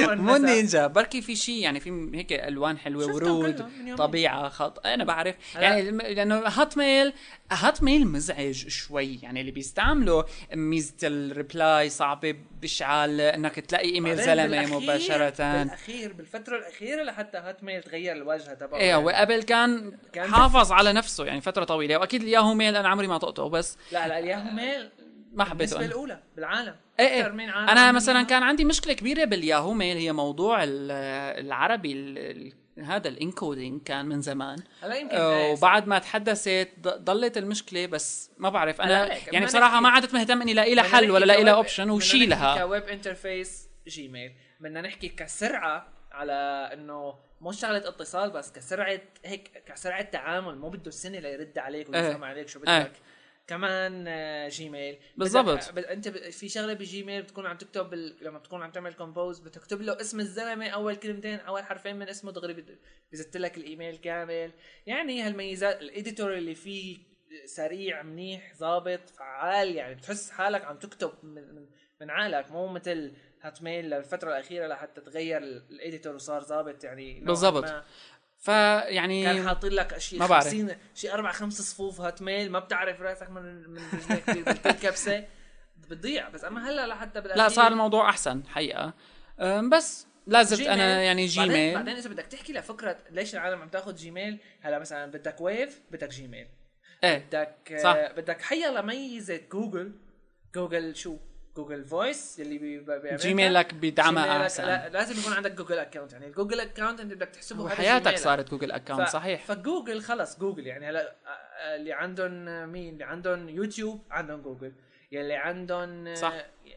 مو؟ النينجا بركي في شيء يعني في هيك ألوان حلوة ورود. طبيعة خط أنا بعرف. يعني لأنه Hotmail Hotmail مزعج شوي. يعني اللي بيستعملوا ميزة ال reply صعبة بشعال إنك تلاقي إيميل زلمة مباشرة. بالاخير بالفترة الأخيرة لحتى Hotmail تغير الواجهه تبعه. إيه هو قبل كان, كان حافظ على نفسه يعني فترة طويلة وأكيد ال Yahoo Mail أنا عمري ما طقته بس لا لا الياهو ميل ما حبيته أنا. الأولى بالعالم. إيه إيه. أنا مثلا. كان عندي مشكلة كبيرة بال Yahoo Mail هي موضوع ال- العربي ال- ال- هذا ال encoding كان من زمان. هلا يمكن آه، إيه، وبعد ما تحدثت ضلت المشكلة بس ما بعرف. أنا يعني بصراحة ما عدت مهتم إني الاقي لها حل ولا الاقي لها option وشيلها. ك web interface Gmail. بدنا نحكي كسرعة على إنه مو شغلة اتصال بس كسرعة هيك كسرعة تعامل مو بده السنة ليرد عليك ويفهم. عليك شو إيه. بدك كمان Gmail بالضبط. بدك- بد- أنت ب- في شغلة ب Gmail بتكون عم تكتب بال... لما بتكون عم تعمل compose بتكتب له اسم الزلمة أول كلمتين أول حرفين من اسمه دغري بزت لك الإيميل كامل يعني هالميزات ال editor اللي فيه سريع منيح ظابط فعال يعني بتحس حالك عم تكتب من من, من عقلك مو مثل Hotmail للفترة الأخيرة لحتى تغير ال- ال editor وصار ظابط يعني بالضبط. فيعني كان حاطين لك شيء ما بعرف. 50 شيء أربع خمس صفوف Hotmail ما بتعرف رأسك من من رجليك بكل كبسه بتضيع بس أما هلأ لحتى بالأخير لا صار الموضوع أحسن حقيقة بس Gmail. أنا يعني بعدين, Gmail بعدين إذا بدك تحكي لفكرة ليش العالم عم تاخذ Gmail هلأ مثلا بدك Wave بدك Gmail إيه بدك صح. بدك حيلا ميزه جوجل جوجل شو Google Voice اللي بي- بيعملها. جيميلك بيدعمها جيميلك أحسن. لا لازم يكون عندك Google account يعني ال Google account أنت بدك تحسبه جيميلك. صارت Google account ف- صحيح. فجوجل خلص جوجل يعني هلا آه، آه، اللي عندهم مين؟ اللي عندهم يوتيوب عندهم جوجل يلي عندهم آه، صح.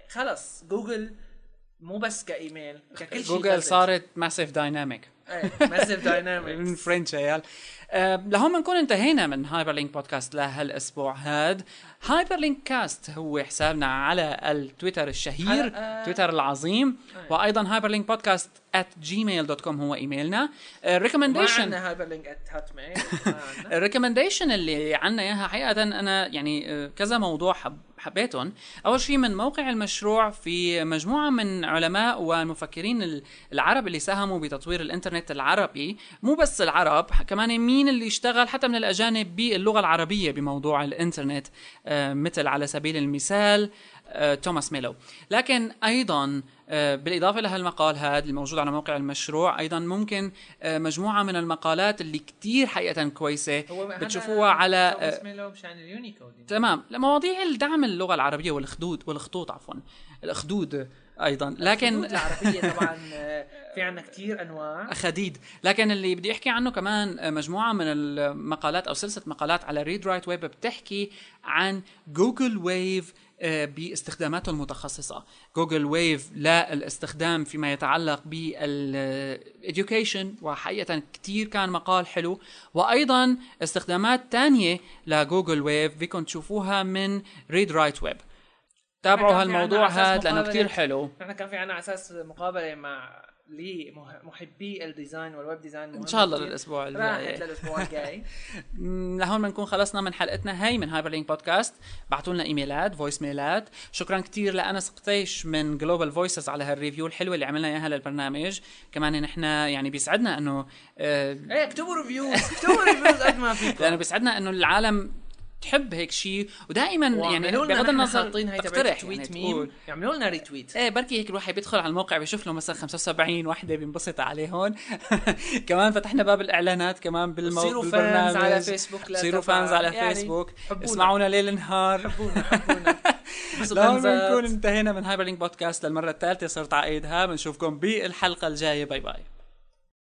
خلص جوجل مو بس كإيميل ككل شيء جوجل صارت Massive Dynamic Massive من Dynamics Fringe عيال آه، لهون بنكون انتهينا من Hyperlink podcast لهالأسبوع هاد. Hyperlink Cast هو حسابنا على التويتر الشهير حلقة- تويتر العظيم. وأيضا hyperlinkpodcast at gmail.com هو إيميلنا. ما ال recommendation عندنا Hyperlink Hotmail ما. ال recommendation اللي عنا إياها حقيقه أنا يعني آه، كذا موضوع حب حبيتهم. أول شيء من موقع المشروع في مجموعة من علماء والمفكرين ال- العرب اللي ساهموا بتطوير الإنترنت العربي. مو بس العرب كمان مين اللي اشتغل حتى من الأجانب باللغة العربية بموضوع الإنترنت؟ آه، مثل على سبيل المثال توماس ميلو. لكن أيضا آه، بالإضافة لهالمقال هذا الموجود على موقع المشروع أيضا ممكن آه، مجموعة من المقالات اللي كتير حقيقة كويسة بتشوفوها على توماس آه، ميلو مشان اليونيكود تمام. لمواضيع الدعم اللغة العربية والخدود والخطوط عفوا الاخدود أيضا. لكن العربية طبعا آه، في عندنا كثير أنواع. خديد. لكن اللي بدي أحكي عنه كمان آه، مجموعة من المقالات أو سلسلة مقالات على ReadWriteWeb بتحكي عن Google Wave آه، باستخداماته المتخصصة. Google Wave للاستخدام فيما يتعلق بال education وحقيقة كتير كان مقال حلو. وأيضا استخدامات تانية ل Google Wave فيكم تشوفوها من ReadWriteWeb تابعوا هالموضوع أساس هذا لأنه مقابلة- كتير حلو. نحن كان في عنا أساس مقابلة مع لمحبي ال design وال web design إن شاء الله للأسبوع الجاي راحت للأسبوع الجاي. لهون بنكون خلصنا من حلقتنا هاي من Hyperlink podcast بعتوا لنا إيميلات voice mail ات شكرا كثير لأنس قطيش من Global Voices على هال review الحلوة اللي عملنا إياها للبرنامج. كمان نحن يعني بيسعدنا إنه آه، إيه اكتبوا ريفيوز اكتبوا ريفيوز قد ما فيكم. لأنه بيسعدنا إنه العالم تحب هيك شيء ودائما يعني بغض النظر حاطين هاي تبعت اقترح tweet يعني ميم. يعملوا لنا retweet إيه بركي هيك الواحد بيدخل على الموقع بيشوف له مثلا 75 وحدة بينبسط عليهم كمان فتحنا باب الإعلانات كمان بالمو... صيروا fans على فيسبوك لا صيروا fans على يعني فيسبوك حبونا. اسمعونا ليل نهار. حبونا حبونا. fans ات. بنكون انتهينا من هايبر لينك بودكاست للمرة الثالثة صرت عقيدها بنشوفكم بالحلقة الجاية. bye bye